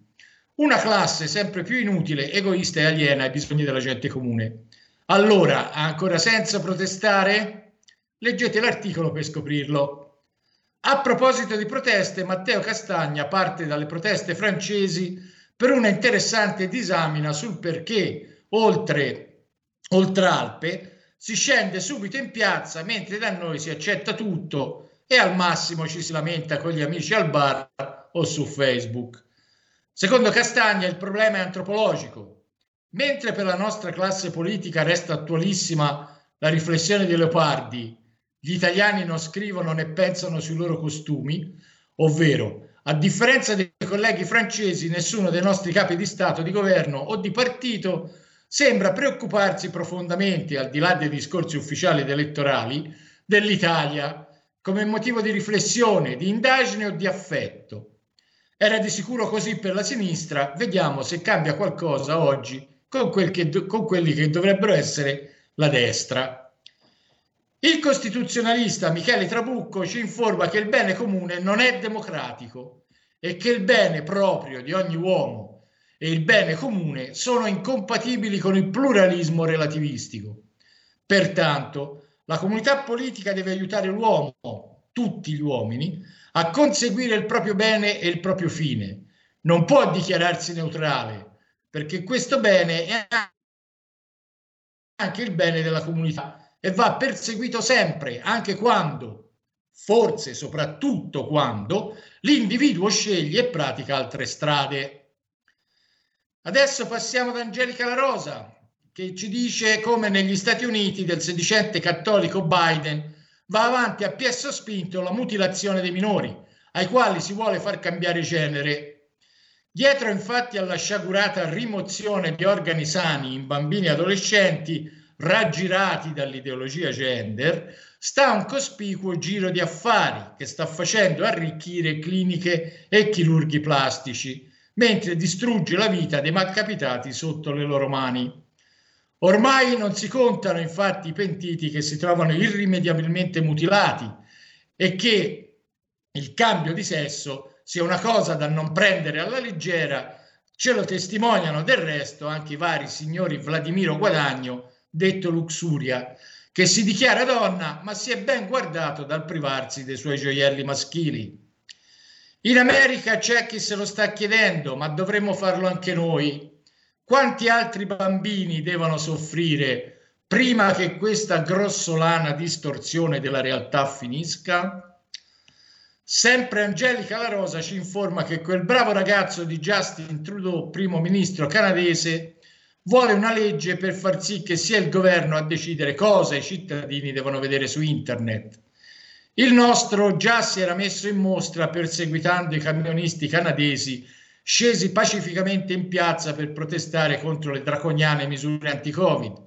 Una classe sempre più inutile, egoista e aliena ai bisogni della gente comune. Allora, ancora senso protestare? Leggete l'articolo per scoprirlo. A proposito di proteste, Matteo Castagna parte dalle proteste francesi per una interessante disamina sul perché oltre, oltre Alpe si scende subito in piazza mentre da noi si accetta tutto e al massimo ci si lamenta con gli amici al bar o su Facebook. Secondo Castagna il problema è antropologico. Mentre per la nostra classe politica resta attualissima la riflessione di Leopardi, gli italiani non scrivono né pensano sui loro costumi, ovvero, a differenza dei colleghi francesi, nessuno dei nostri capi di Stato, di governo o di partito sembra preoccuparsi profondamente, al di là dei discorsi ufficiali ed elettorali, dell'Italia come motivo di riflessione, di indagine o di affetto. Era di sicuro così per la sinistra, vediamo se cambia qualcosa oggi con, quel che, con quelli che dovrebbero essere la destra. Il costituzionalista Michele Trabucco ci informa che il bene comune non è democratico e che il bene proprio di ogni uomo e il bene comune sono incompatibili con il pluralismo relativistico. Pertanto, la comunità politica deve aiutare l'uomo, tutti gli uomini, a conseguire il proprio bene e il proprio fine. Non può dichiararsi neutrale, perché questo bene è anche il bene della comunità e va perseguito sempre, anche quando, forse soprattutto quando, l'individuo sceglie e pratica altre strade. Adesso passiamo ad Angelica La Rosa, che ci dice come negli Stati Uniti del sedicente cattolico Biden va avanti a piè sospinto la mutilazione dei minori, ai quali si vuole far cambiare genere. Dietro infatti alla sciagurata rimozione di organi sani in bambini e adolescenti raggirati dall'ideologia gender, sta un cospicuo giro di affari che sta facendo arricchire cliniche e chirurghi plastici mentre distrugge la vita dei malcapitati sotto le loro mani. Ormai non si contano infatti i pentiti che si trovano irrimediabilmente mutilati e che il cambio di sesso sia una cosa da non prendere alla leggera, ce lo testimoniano del resto anche i vari signori Vladimiro Guadagno, detto Luxuria, che si dichiara donna ma si è ben guardato dal privarsi dei suoi gioielli maschili. In America c'è chi se lo sta chiedendo, ma dovremmo farlo anche noi. Quanti altri bambini devono soffrire prima che questa grossolana distorsione della realtà finisca? Sempre Angelica La Rosa ci informa che quel bravo ragazzo di Justin Trudeau, primo ministro canadese, vuole una legge per far sì che sia il governo a decidere cosa i cittadini devono vedere su internet. Il nostro già si era messo in mostra perseguitando i camionisti canadesi scesi pacificamente in piazza per protestare contro le draconiane misure anti-Covid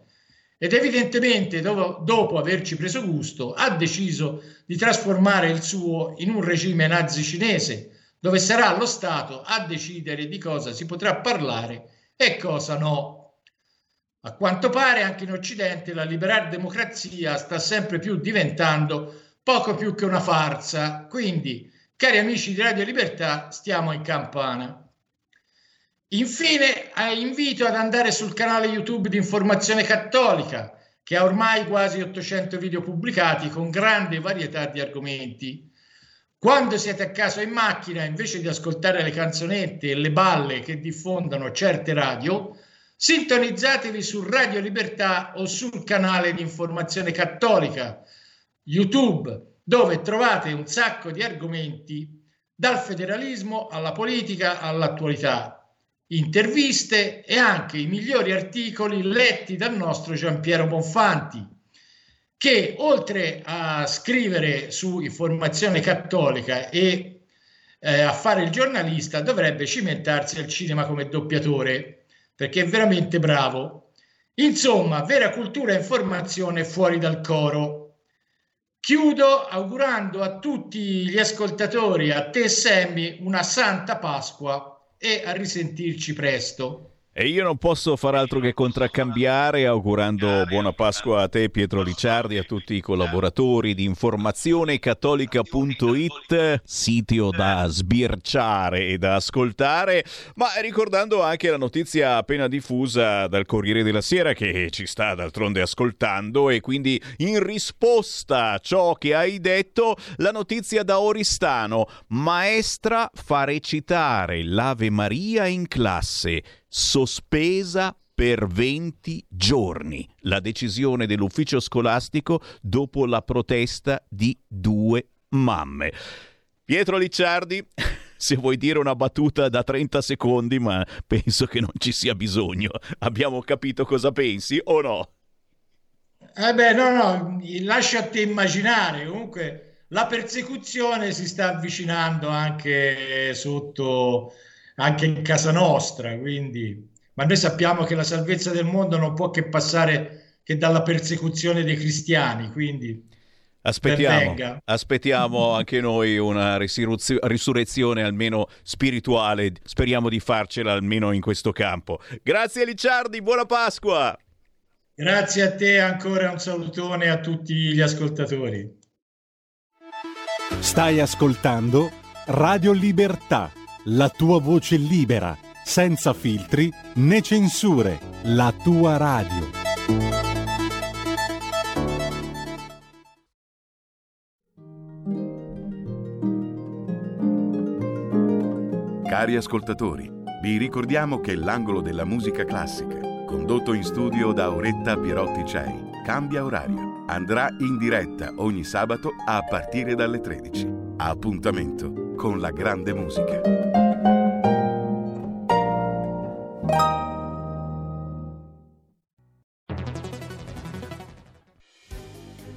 ed evidentemente dopo, dopo, averci preso gusto ha deciso di trasformare il suo in un regime nazi cinese dove sarà lo Stato a decidere di cosa si potrà parlare e cosa no. A quanto pare anche in Occidente la liberal democrazia sta sempre più diventando poco più che una farsa. Quindi, cari amici di Radio Libertà, stiamo in campana. Infine, invito ad andare sul canale YouTube di Informazione Cattolica, che ha ormai quasi 800 video pubblicati con grande varietà di argomenti. Quando siete a casa in macchina, invece di ascoltare le canzonette e le balle che diffondono certe radio, sintonizzatevi su Radio Libertà o sul canale di Informazione Cattolica YouTube, dove trovate un sacco di argomenti dal federalismo alla politica all'attualità, interviste e anche i migliori articoli letti dal nostro Giampiero Bonfanti, che oltre a scrivere su informazione cattolica e eh, a fare il giornalista dovrebbe cimentarsi al cinema come doppiatore, perché è veramente bravo. Insomma, vera cultura e informazione fuori dal coro. Chiudo augurando a tutti gli ascoltatori, a te Sammy, una santa Pasqua e a risentirci presto. E io non posso far altro che contraccambiare augurando buona Pasqua a te Pietro Ricciardi a tutti i collaboratori di informazionecattolica.it, sito da sbirciare e da ascoltare, ma ricordando anche la notizia appena diffusa dal Corriere della Sera che ci sta d'altronde ascoltando e quindi in risposta a ciò che hai detto la notizia da Oristano, maestra fa recitare l'Ave Maria in classe sospesa per 20 giorni. La decisione dell'ufficio scolastico dopo la protesta di due mamme. Pietro Licciardi, se vuoi dire una battuta da 30 secondi, ma penso che non ci sia bisogno. Abbiamo capito cosa pensi o no? Eh beh, no, no, lasciati immaginare. Comunque la persecuzione si sta avvicinando anche sotto anche in casa nostra, quindi, ma noi sappiamo che la salvezza del mondo non può che passare che dalla persecuzione dei cristiani, quindi Aspettiamo, aspettiamo anche noi una risurrezione almeno spirituale, speriamo di farcela almeno in questo campo. Grazie Licciardi, buona Pasqua! Grazie a te ancora un salutone a tutti gli ascoltatori. Stai ascoltando Radio Libertà la tua voce libera, senza filtri né censure, la tua radio. Cari ascoltatori, vi ricordiamo che l'angolo della musica classica, condotto in studio da Auretta Pierotti Cei, cambia orario. Andrà in diretta ogni sabato a partire dalle 13. Appuntamento con la grande musica.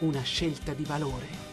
una scelta di valore.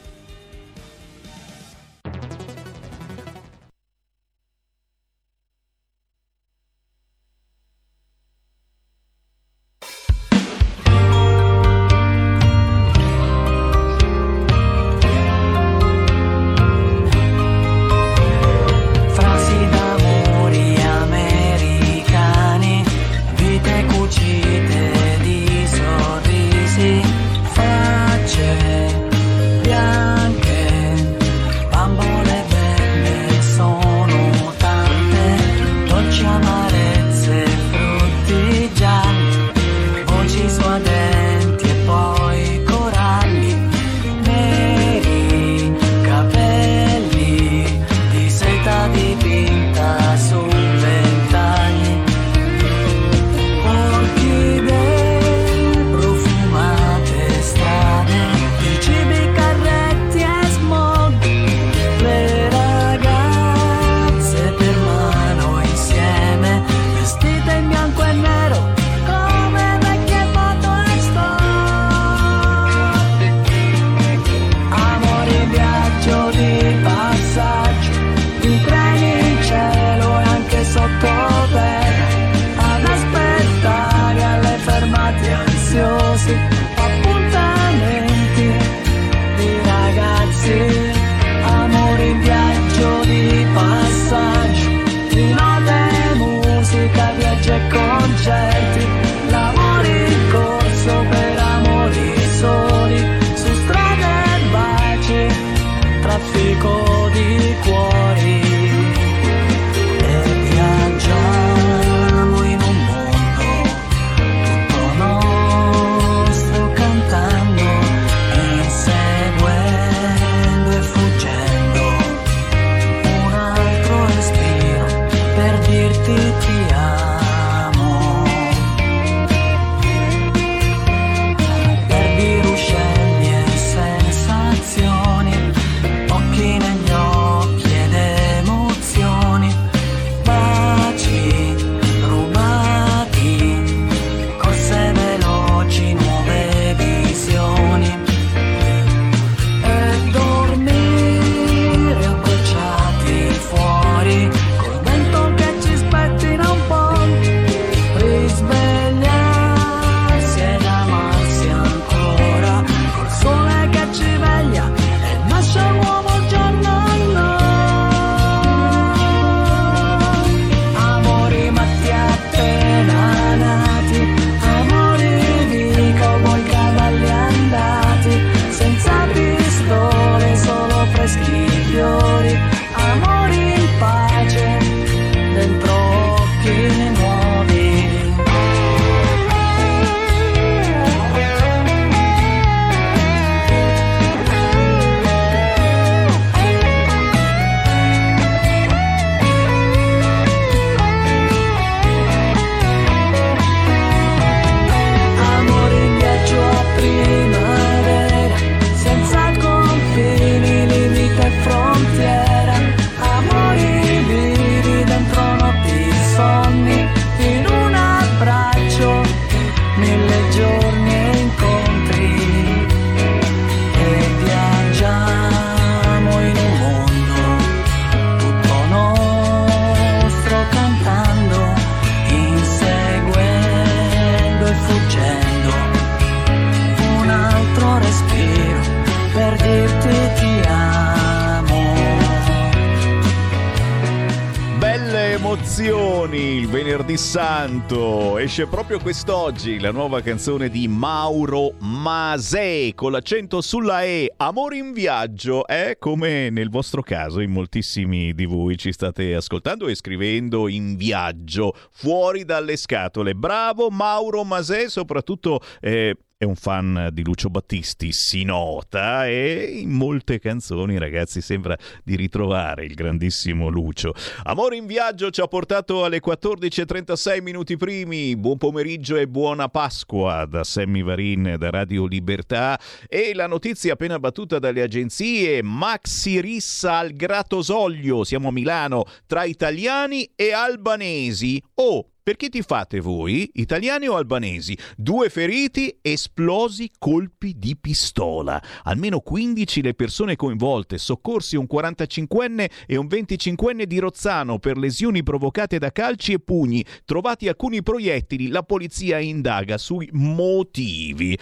Quest'oggi la nuova canzone di Mauro Masè con l'accento sulla E. Amore in viaggio è come nel vostro caso, in moltissimi di voi ci state ascoltando e scrivendo in viaggio, fuori dalle scatole. Bravo Mauro Masè, soprattutto eh, è un fan di Lucio Battisti, si nota, e in molte canzoni, ragazzi, sembra di ritrovare il grandissimo Lucio. Amore in viaggio ci ha portato alle 14.36 minuti primi. Buon pomeriggio e buona Pasqua da Sammy Varin da Radio Libertà. E la notizia appena battuta dalle agenzie: Maxi Rissa al Gratosoglio. Siamo a Milano tra italiani e albanesi. Oh, perché ti fate voi, italiani o albanesi? Due feriti, esplosi colpi di pistola. Almeno 15 le persone coinvolte, soccorsi un 45enne e un 25enne di Rozzano per lesioni provocate da calci e pugni. Trovati alcuni proiettili, la polizia indaga sui motivi.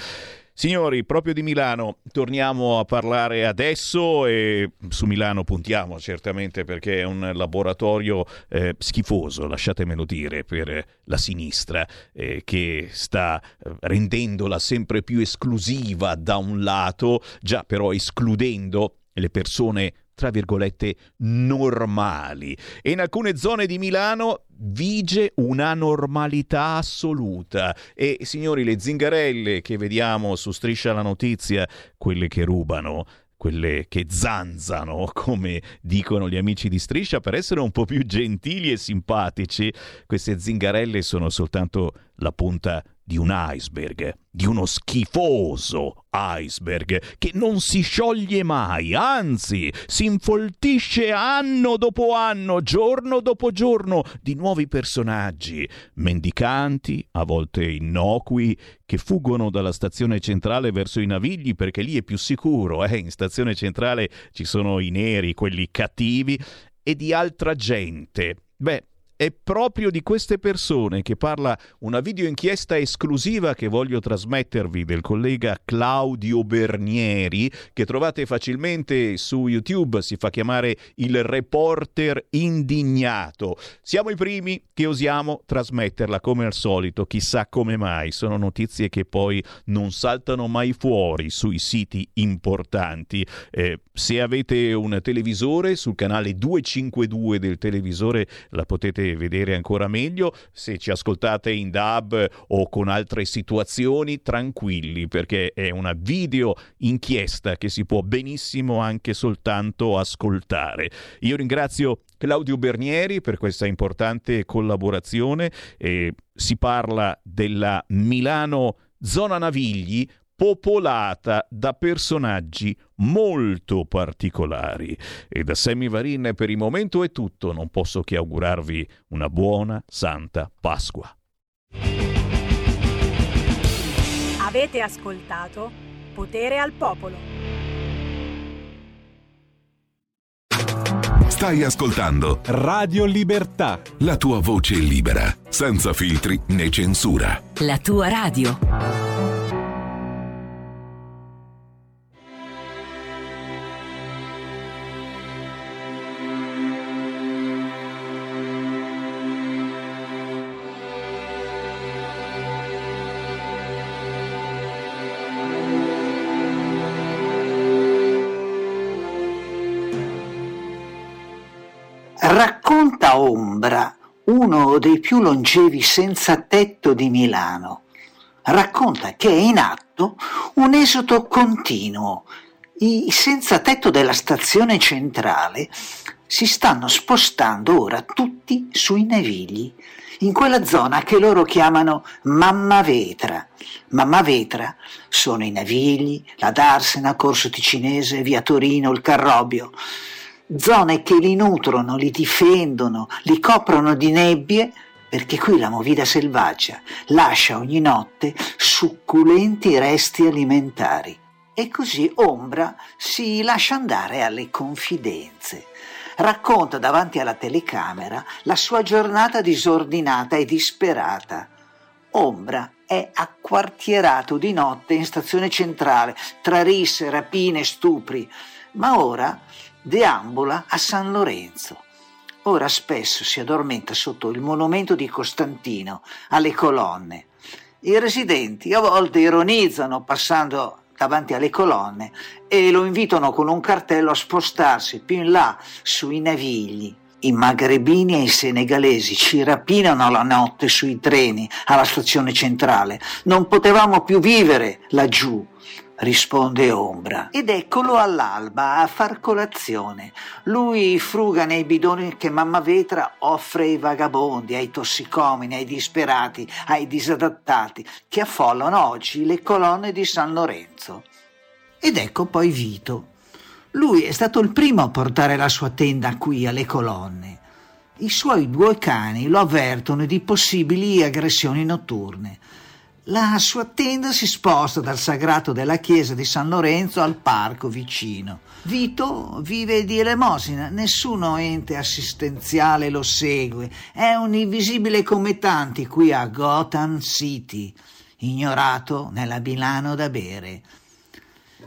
Signori, proprio di Milano torniamo a parlare adesso e su Milano puntiamo certamente perché è un laboratorio eh, schifoso, lasciatemelo dire, per la sinistra eh, che sta eh, rendendola sempre più esclusiva da un lato, già però escludendo le persone tra virgolette normali. E in alcune zone di Milano vige una normalità assoluta. E signori le zingarelle che vediamo su Striscia la notizia, quelle che rubano quelle che zanzano, come dicono gli amici di Striscia, per essere un po' più gentili e simpatici, queste zingarelle sono soltanto la punta di un iceberg, di uno schifoso iceberg che non si scioglie mai, anzi si infoltisce anno dopo anno, giorno dopo giorno di nuovi personaggi, mendicanti, a volte innocui, che fuggono dalla stazione centrale verso i navigli perché lì è più sicuro, eh? in stazione centrale ci sono i neri, quelli cattivi, e di altra gente. Beh, è proprio di queste persone che parla una video inchiesta esclusiva che voglio trasmettervi del collega Claudio Bernieri, che trovate facilmente su YouTube, si fa chiamare il reporter indignato. Siamo i primi che osiamo trasmetterla come al solito, chissà come mai, sono notizie che poi non saltano mai fuori sui siti importanti. Eh, se avete un televisore sul canale 252 del televisore la potete vedere ancora meglio. Se ci ascoltate in DAB o con altre situazioni, tranquilli perché è una video inchiesta che si può benissimo anche soltanto ascoltare. Io ringrazio Claudio Bernieri per questa importante collaborazione. Eh, si parla della Milano Zona Navigli, popolata da personaggi molto particolari. E da Sammy Varin per il momento è tutto, non posso che augurarvi una buona Santa Pasqua. Avete ascoltato Potere al Popolo. Stai ascoltando Radio Libertà. La tua voce libera, senza filtri né censura. La tua radio. Ombra, uno dei più longevi senza tetto di Milano. Racconta che è in atto un esodo continuo. I senza tetto della stazione centrale si stanno spostando ora tutti sui navigli, in quella zona che loro chiamano Mamma Vetra. Mamma Vetra sono i navigli, la Darsena, Corso Ticinese, via Torino, il Carrobio zone che li nutrono, li difendono, li coprono di nebbie, perché qui la movida selvaggia lascia ogni notte succulenti resti alimentari. E così Ombra si lascia andare alle confidenze. Racconta davanti alla telecamera la sua giornata disordinata e disperata. Ombra è acquartierato di notte in stazione centrale, tra risse, rapine, stupri, ma ora deambula a San Lorenzo. ora spesso si addormenta sotto il monumento di Costantino, alle colonne. I residenti a volte ironizzano passando davanti alle colonne e lo invitano con un cartello a spostarsi più in là sui navigli. I magrebini e i senegalesi ci rapinano la notte sui treni alla stazione centrale. Non potevamo più vivere laggiù risponde Ombra. Ed eccolo all'alba a far colazione. Lui fruga nei bidoni che mamma Vetra offre ai vagabondi, ai tossicomini, ai disperati, ai disadattati che affollano oggi le colonne di San Lorenzo. Ed ecco poi Vito. Lui è stato il primo a portare la sua tenda qui alle colonne. I suoi due cani lo avvertono di possibili aggressioni notturne. La sua tenda si sposta dal sagrato della chiesa di San Lorenzo al parco vicino. Vito vive di elemosina, nessuno ente assistenziale lo segue, è un invisibile come tanti qui a Gotham City, ignorato nella Milano da bere.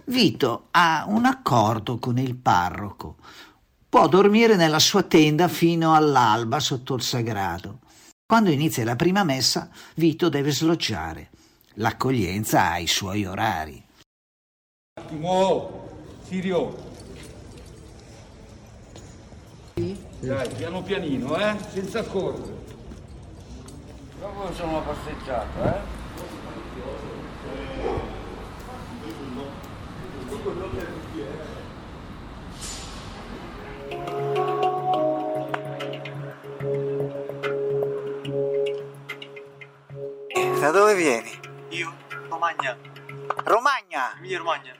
Vito ha un accordo con il parroco. Può dormire nella sua tenda fino all'alba sotto il sagrato. Quando inizia la prima messa, Vito deve sloggiare. L'accoglienza ha i suoi orari. Un attimo, Sirio. Dai, piano pianino, eh? Senza correre. Dopo facciamo una passeggiata, eh? Da dove vieni? Io, Romagna. Romagna! Emilia Romagna.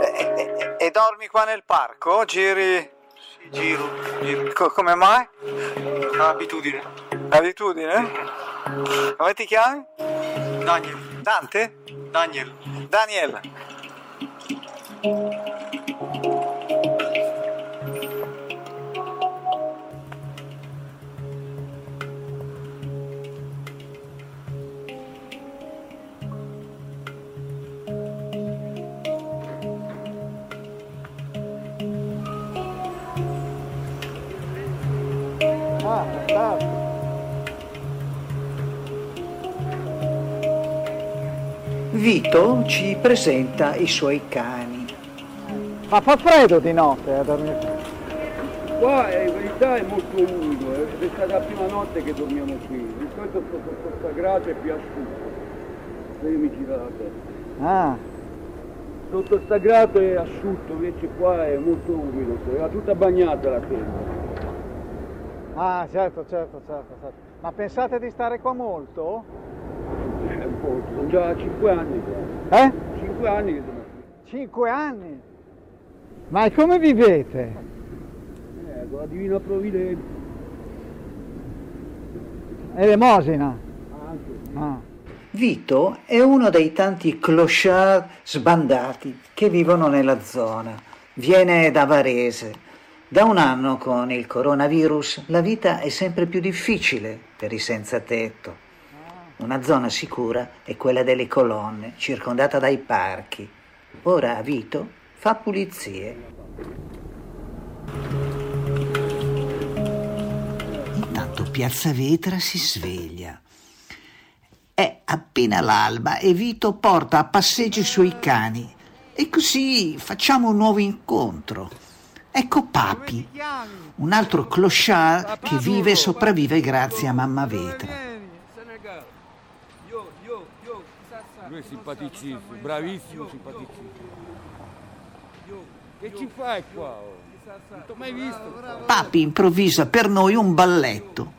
E, e- e dormi qua nel parco? Giri? Sì, giro, giro. Co- come mai? Abitudine. Abitudine? Come ti chiami? Daniel. Dante? Daniel. Daniel. Vito ci presenta i suoi cani. Ma fa freddo di notte a dormire? Qua eh, in verità è molto umido, eh, è stata la prima notte che dormiamo qui. Di solito sotto sagrato è più asciutto. Se io mi giro la testa. Ah, Sotto il sagrato è asciutto, invece qua è molto umido, era tutta bagnata la tenda. Ah, certo, certo, certo, certo. Ma pensate di stare qua molto? È un po', sono già 5 anni qua. Eh? 5 anni che sono qui. Cinque anni? Ma e come vivete? Eh, con la divina provvidenza. Elemosina? Anche. Ah. Vito è uno dei tanti clochard sbandati che vivono nella zona. Viene da Varese. Da un anno con il coronavirus la vita è sempre più difficile per i senza tetto. Una zona sicura è quella delle colonne, circondata dai parchi. Ora Vito fa pulizie. Intanto Piazza Vetra si sveglia. È appena l'alba e Vito porta a passeggio i suoi cani. E così facciamo un nuovo incontro. Ecco Papi, un altro clochard che vive e sopravvive grazie a mamma Vetra. Lui è simpaticissimo, bravissimo, simpaticissimo. Che ci fai qua? oh? Non ti ho mai visto. Papi improvvisa per noi un balletto.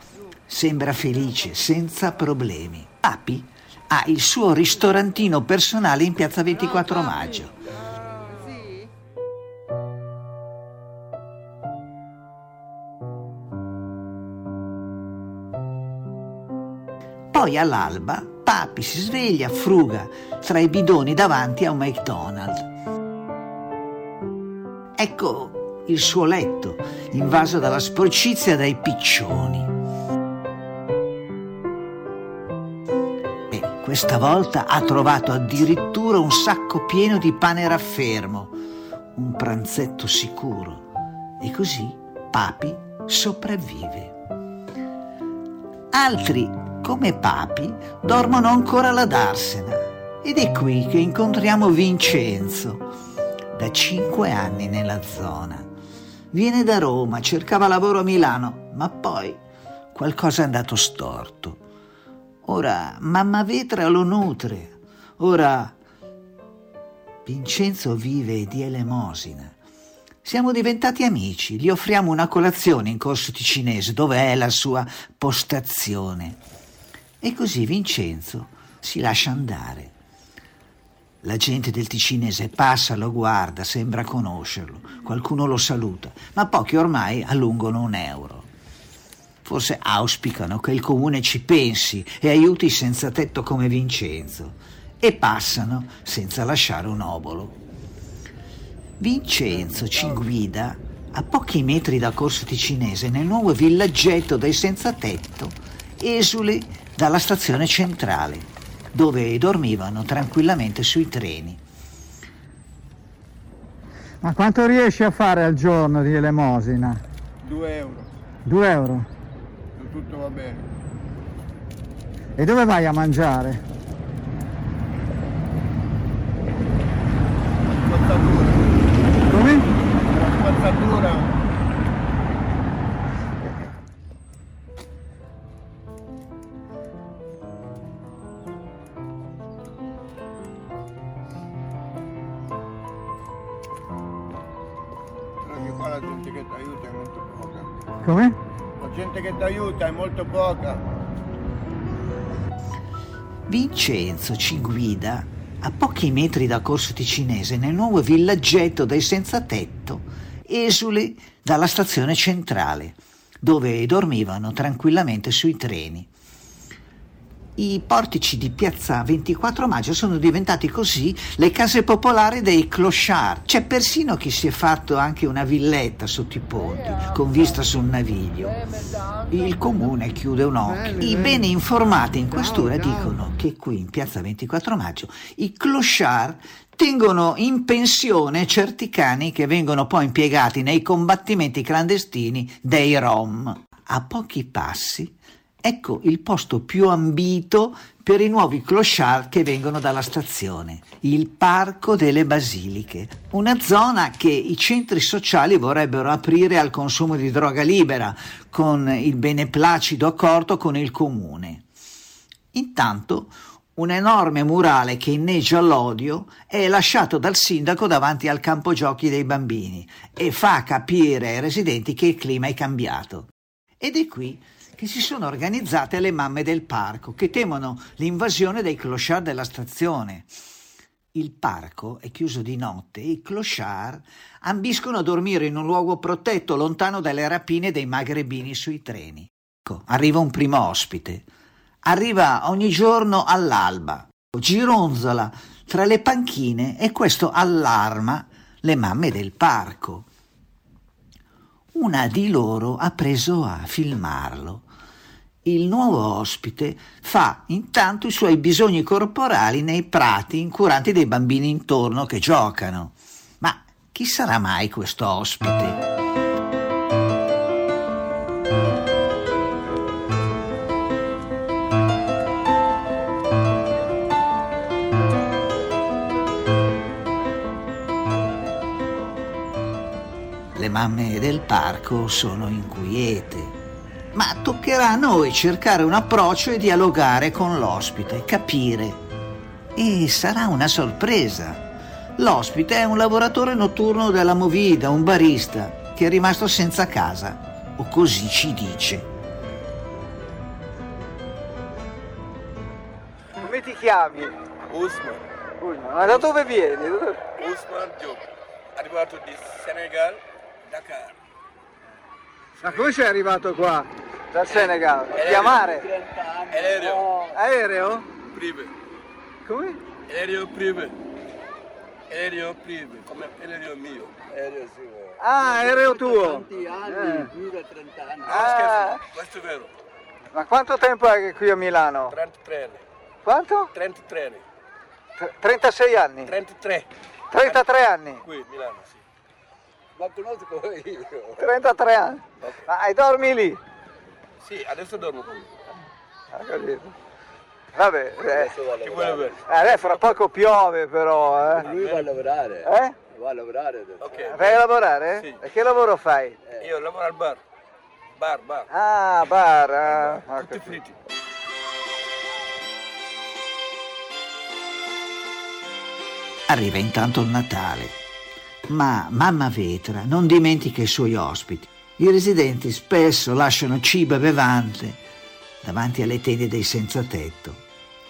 Sembra felice, senza problemi. Papi ha il suo ristorantino personale in piazza 24 maggio. Poi all'alba Papi si sveglia, fruga tra i bidoni davanti a un McDonald's. Ecco il suo letto, invaso dalla sporcizia dai piccioni. Questa volta ha trovato addirittura un sacco pieno di pane raffermo, un pranzetto sicuro. E così Papi sopravvive. Altri, come Papi, dormono ancora alla Darsena. Ed è qui che incontriamo Vincenzo, da cinque anni nella zona. Viene da Roma, cercava lavoro a Milano, ma poi qualcosa è andato storto. Ora mamma Vetra lo nutre. Ora Vincenzo vive di elemosina. Siamo diventati amici, gli offriamo una colazione in corso ticinese, dove è la sua postazione. E così Vincenzo si lascia andare. La gente del ticinese passa, lo guarda, sembra conoscerlo, qualcuno lo saluta, ma pochi ormai allungano un euro. Forse auspicano che il comune ci pensi e aiuti senza tetto come Vincenzo e passano senza lasciare un obolo. Vincenzo ci guida a pochi metri da Corso Ticinese nel nuovo villaggetto dei senza tetto, esuli dalla stazione centrale, dove dormivano tranquillamente sui treni. Ma quanto riesci a fare al giorno di elemosina? 2 euro, 2 euro. tutto va bene. E dove vai a mangiare? Che ti aiuta è molto poca. Come? La gente che ti aiuta è molto poca. Vincenzo ci guida a pochi metri da Corso Ticinese nel nuovo villaggetto dei senza tetto, esuli dalla stazione centrale, dove dormivano tranquillamente sui treni. I portici di piazza 24 maggio sono diventati così le case popolari dei clochard. C'è persino chi si è fatto anche una villetta sotto i ponti, con vista sul naviglio. Il comune chiude un occhio. I bene informati in questura dicono che qui in piazza 24 maggio i clochard tengono in pensione certi cani che vengono poi impiegati nei combattimenti clandestini dei Rom. A pochi passi Ecco il posto più ambito per i nuovi clochard che vengono dalla stazione, il Parco delle Basiliche, una zona che i centri sociali vorrebbero aprire al consumo di droga libera, con il beneplacito accordo con il comune. Intanto un enorme murale che inneggia l'odio è lasciato dal sindaco davanti al campo giochi dei bambini e fa capire ai residenti che il clima è cambiato. Ed è qui che si sono organizzate le mamme del parco, che temono l'invasione dei clochard della stazione. Il parco è chiuso di notte e i clochard ambiscono a dormire in un luogo protetto, lontano dalle rapine dei magrebini sui treni. Ecco, arriva un primo ospite. Arriva ogni giorno all'alba, gironzola tra le panchine e questo allarma le mamme del parco. Una di loro ha preso a filmarlo il nuovo ospite fa intanto i suoi bisogni corporali nei prati incuranti dei bambini intorno che giocano. Ma chi sarà mai questo ospite? Le mamme del parco sono inquiete ma toccherà a noi cercare un approccio e dialogare con l'ospite, capire. E sarà una sorpresa. L'ospite è un lavoratore notturno della Movida, un barista, che è rimasto senza casa, o così ci dice. Come ti chiami? Usman. Usman. Ma da dove vieni? Usman Diop, arrivato di Senegal, Dakar. Ma come sei arrivato qua? Dal Senegal? Via mare? Aereo. Aereo? Privé. Come? Aereo privé. Aereo privé, come aereo mio. Aereo suo. Ah, aereo tuo? Tanti anni, Eh. più da 30 anni. Ah. Questo è vero. Ma quanto tempo è che qui a Milano? 33 anni. Quanto? 33 anni. Tre- 36 anni? 33. 33 anni? Qui, Milano, sì. Ma conosco io. 33 anni. Ma e dormi lì? Sì, adesso dormo qui. Ha capito? Vabbè, eh, Adesso va a eh, lavorare. adesso fra poco piove però, eh. Lui va a lavorare. Eh? Va a lavorare adesso. Ok. Vai a lavorare? Sì. E che lavoro fai? Io lavoro al bar. Bar, bar. Ah, bar, ah, ho capito. fritti. Arriva intanto il Natale. Ma mamma Vetra non dimentica i suoi ospiti. I residenti spesso lasciano cibo e bevande davanti alle tende dei senza tetto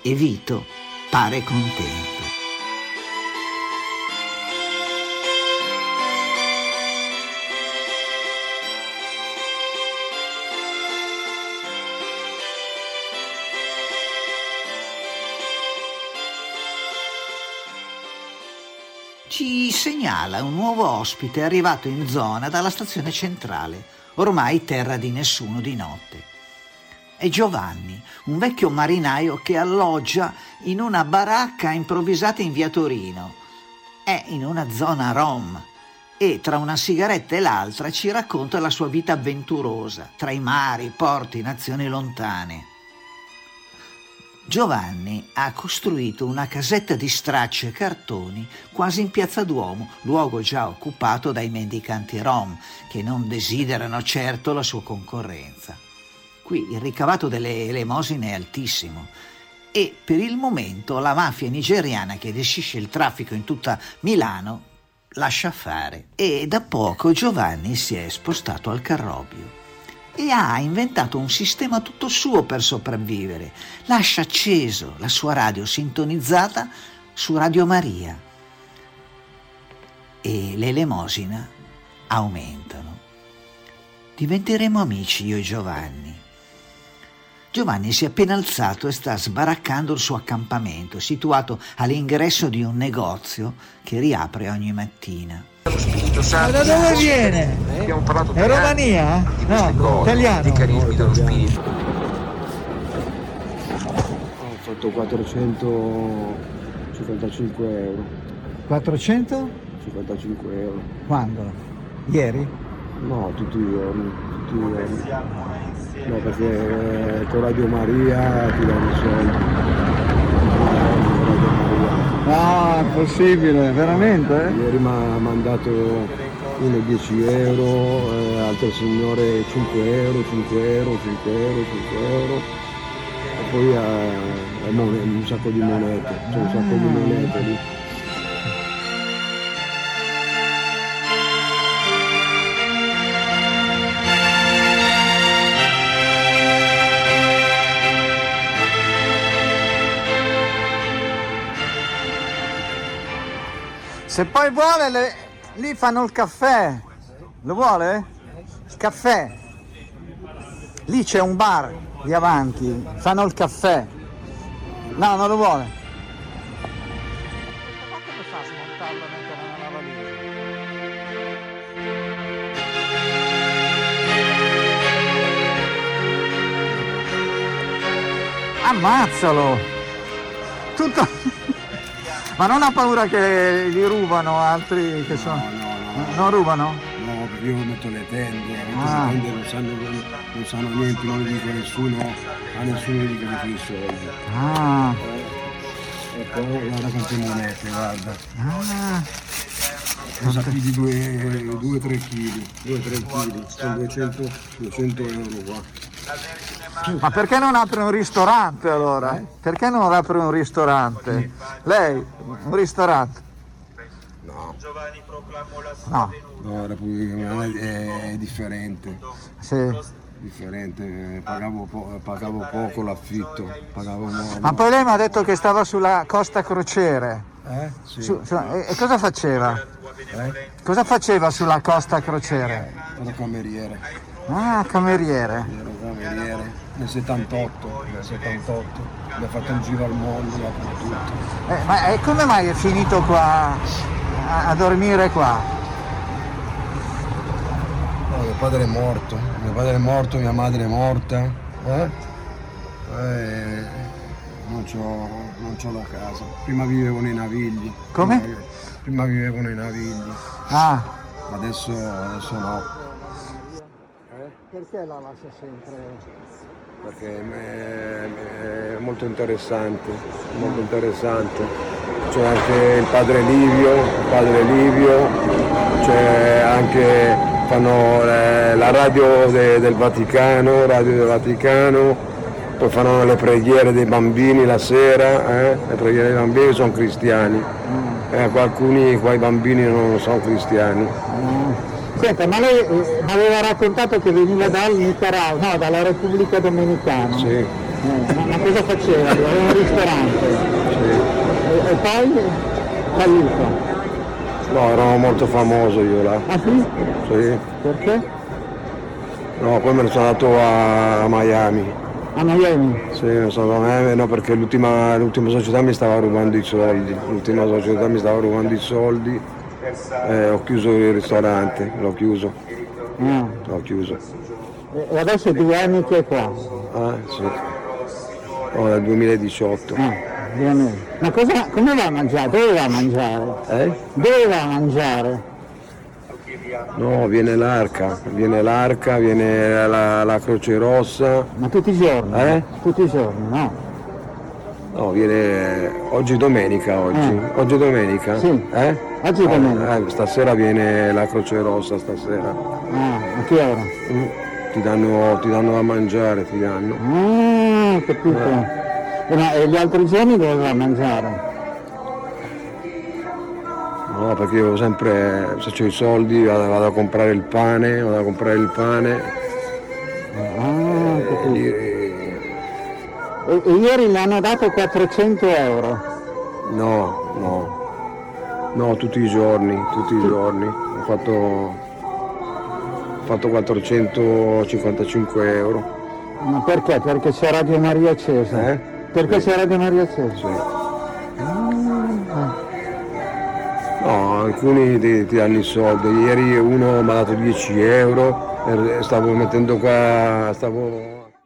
e Vito pare contento. Segnala un nuovo ospite arrivato in zona dalla stazione centrale, ormai terra di nessuno di notte. È Giovanni, un vecchio marinaio che alloggia in una baracca improvvisata in via Torino. È in una zona rom e tra una sigaretta e l'altra ci racconta la sua vita avventurosa tra i mari, porti, nazioni lontane. Giovanni ha costruito una casetta di stracci e cartoni quasi in piazza Duomo, luogo già occupato dai mendicanti rom, che non desiderano certo la sua concorrenza. Qui il ricavato delle elemosine è altissimo. E per il momento la mafia nigeriana che gestisce il traffico in tutta Milano lascia fare. E da poco Giovanni si è spostato al Carrobio e ha inventato un sistema tutto suo per sopravvivere. Lascia acceso la sua radio sintonizzata su Radio Maria e le elemosina aumentano. Diventeremo amici io e Giovanni. Giovanni si è appena alzato e sta sbaraccando il suo accampamento, situato all'ingresso di un negozio che riapre ogni mattina. Ma da dove viene? Abbiamo parlato È Romania? No, italiano. carismi dello spirito. Ho fatto 455 euro. 400? 55 euro. Quando? Ieri? No, tutti i giorni, tutti i giorni. No, perché eh, con Radio Maria ti danno i soldi. È possibile, veramente? Ieri mi ha mandato uno 10 euro, eh, altre signore 5 euro, 5 euro, 5 euro, 5 euro. E poi eh, un sacco di monete, c'è un sacco di monete lì. Se poi vuole, le- lì fanno il caffè. Lo vuole? Il caffè. Lì c'è un bar lì avanti, fanno il caffè. No, non lo vuole. Ammazzalo! Tutto... Ma non ha paura che gli rubano altri che sono... Non rubano? No, perché io metto le tende, metto Ah. le tende non sanno, non sanno niente, non dico a nessuno, a nessuno dico che sono i soldi. Ah, Ecco, guarda quante monete, guarda. ah. Sono stati di 2-3 kg, 2-3 kg, sono 200, 200 euro qua. Ma perché non apre un ristorante allora? Perché non apre un ristorante? Lei, un ristorante? No. No. No, la Repubblica Romana è, differente. Sì. Differente, pagavo, po- pagavo poco l'affitto, pagavo Ma poi lei mi ha detto che stava sulla Costa Crociere. Eh? Sì. Su- su- e, e cosa faceva? Eh? Cosa faceva sulla Costa Crociere? Ero cameriere. Ah, cameriere. Ero cameriere nel 78, nel 78. Abbiamo fatto un giro al mondo, dappertutto. Eh, ma e come mai è finito qua a, a dormire qua? No, mio padre è morto, mio padre è morto, mia madre è morta. Eh? Eh, non, c'ho, non c'ho la casa. Prima vivevo nei navigli. Come? Prima, prima vivevo nei navigli. Ah, Adesso, adesso no. Perché la lascia sempre? Perché è, molto interessante, molto interessante. C'è anche il padre Livio, il padre Livio, c'è anche fanno la radio de- del Vaticano, radio del Vaticano, poi fanno le preghiere dei bambini la sera, eh? le preghiere dei bambini sono cristiani, eh, alcuni qua i bambini non sono cristiani. Senta, ma lei eh, mi aveva raccontato che veniva dal Nicaragua, no, dalla Repubblica Dominicana. Sì. Eh, ma, ma cosa faceva? Aveva un ristorante. E, e poi fallito. No, ero molto famoso io là. Ah sì? Sì. Perché? No, poi me ne sono andato a, Miami. A Miami? Sì, me sono andato a Miami, no, perché l'ultima, l'ultima società mi stava rubando i soldi. L'ultima società mi stava rubando i soldi. Eh, ho chiuso il ristorante, l'ho chiuso. Ah. L'ho chiuso. E adesso è due anni che è qua. Ah, sì. Oh, dal 2018. Ah, due anni. Ma cosa, come va a mangiare? Dove va a mangiare? Eh? Dove va a mangiare? No, viene l'arca, viene l'arca, viene la, la Croce Rossa. Ma tutti i giorni? Eh? Tutti i giorni, no? No, viene oggi domenica oggi. Oggi è domenica? Sì. Eh? Oggi è domenica. Eh, stasera viene la Croce Rossa stasera. Ah, a che ora? Mm. Ti danno, ti danno da mangiare, ti danno. Ah, capito. E, ma, e gli altri giorni dove va a mangiare? No, perché io sempre, se ho i soldi, vado, vado a comprare il pane, vado a comprare il pane. Ah, capito. E, e ieri le hanno dato 400 euro. No, no. No, tutti i giorni, tutti i giorni. Ho fatto, ho fatto 455 euro. Ma perché? Perché c'è Radio Maria accesa? Eh? Perché c'è Radio Maria accesa? Sì. Ah, No, alcuni ti, ti danno i soldi. Ieri uno mi ha dato 10 euro, e stavo mettendo qua, stavo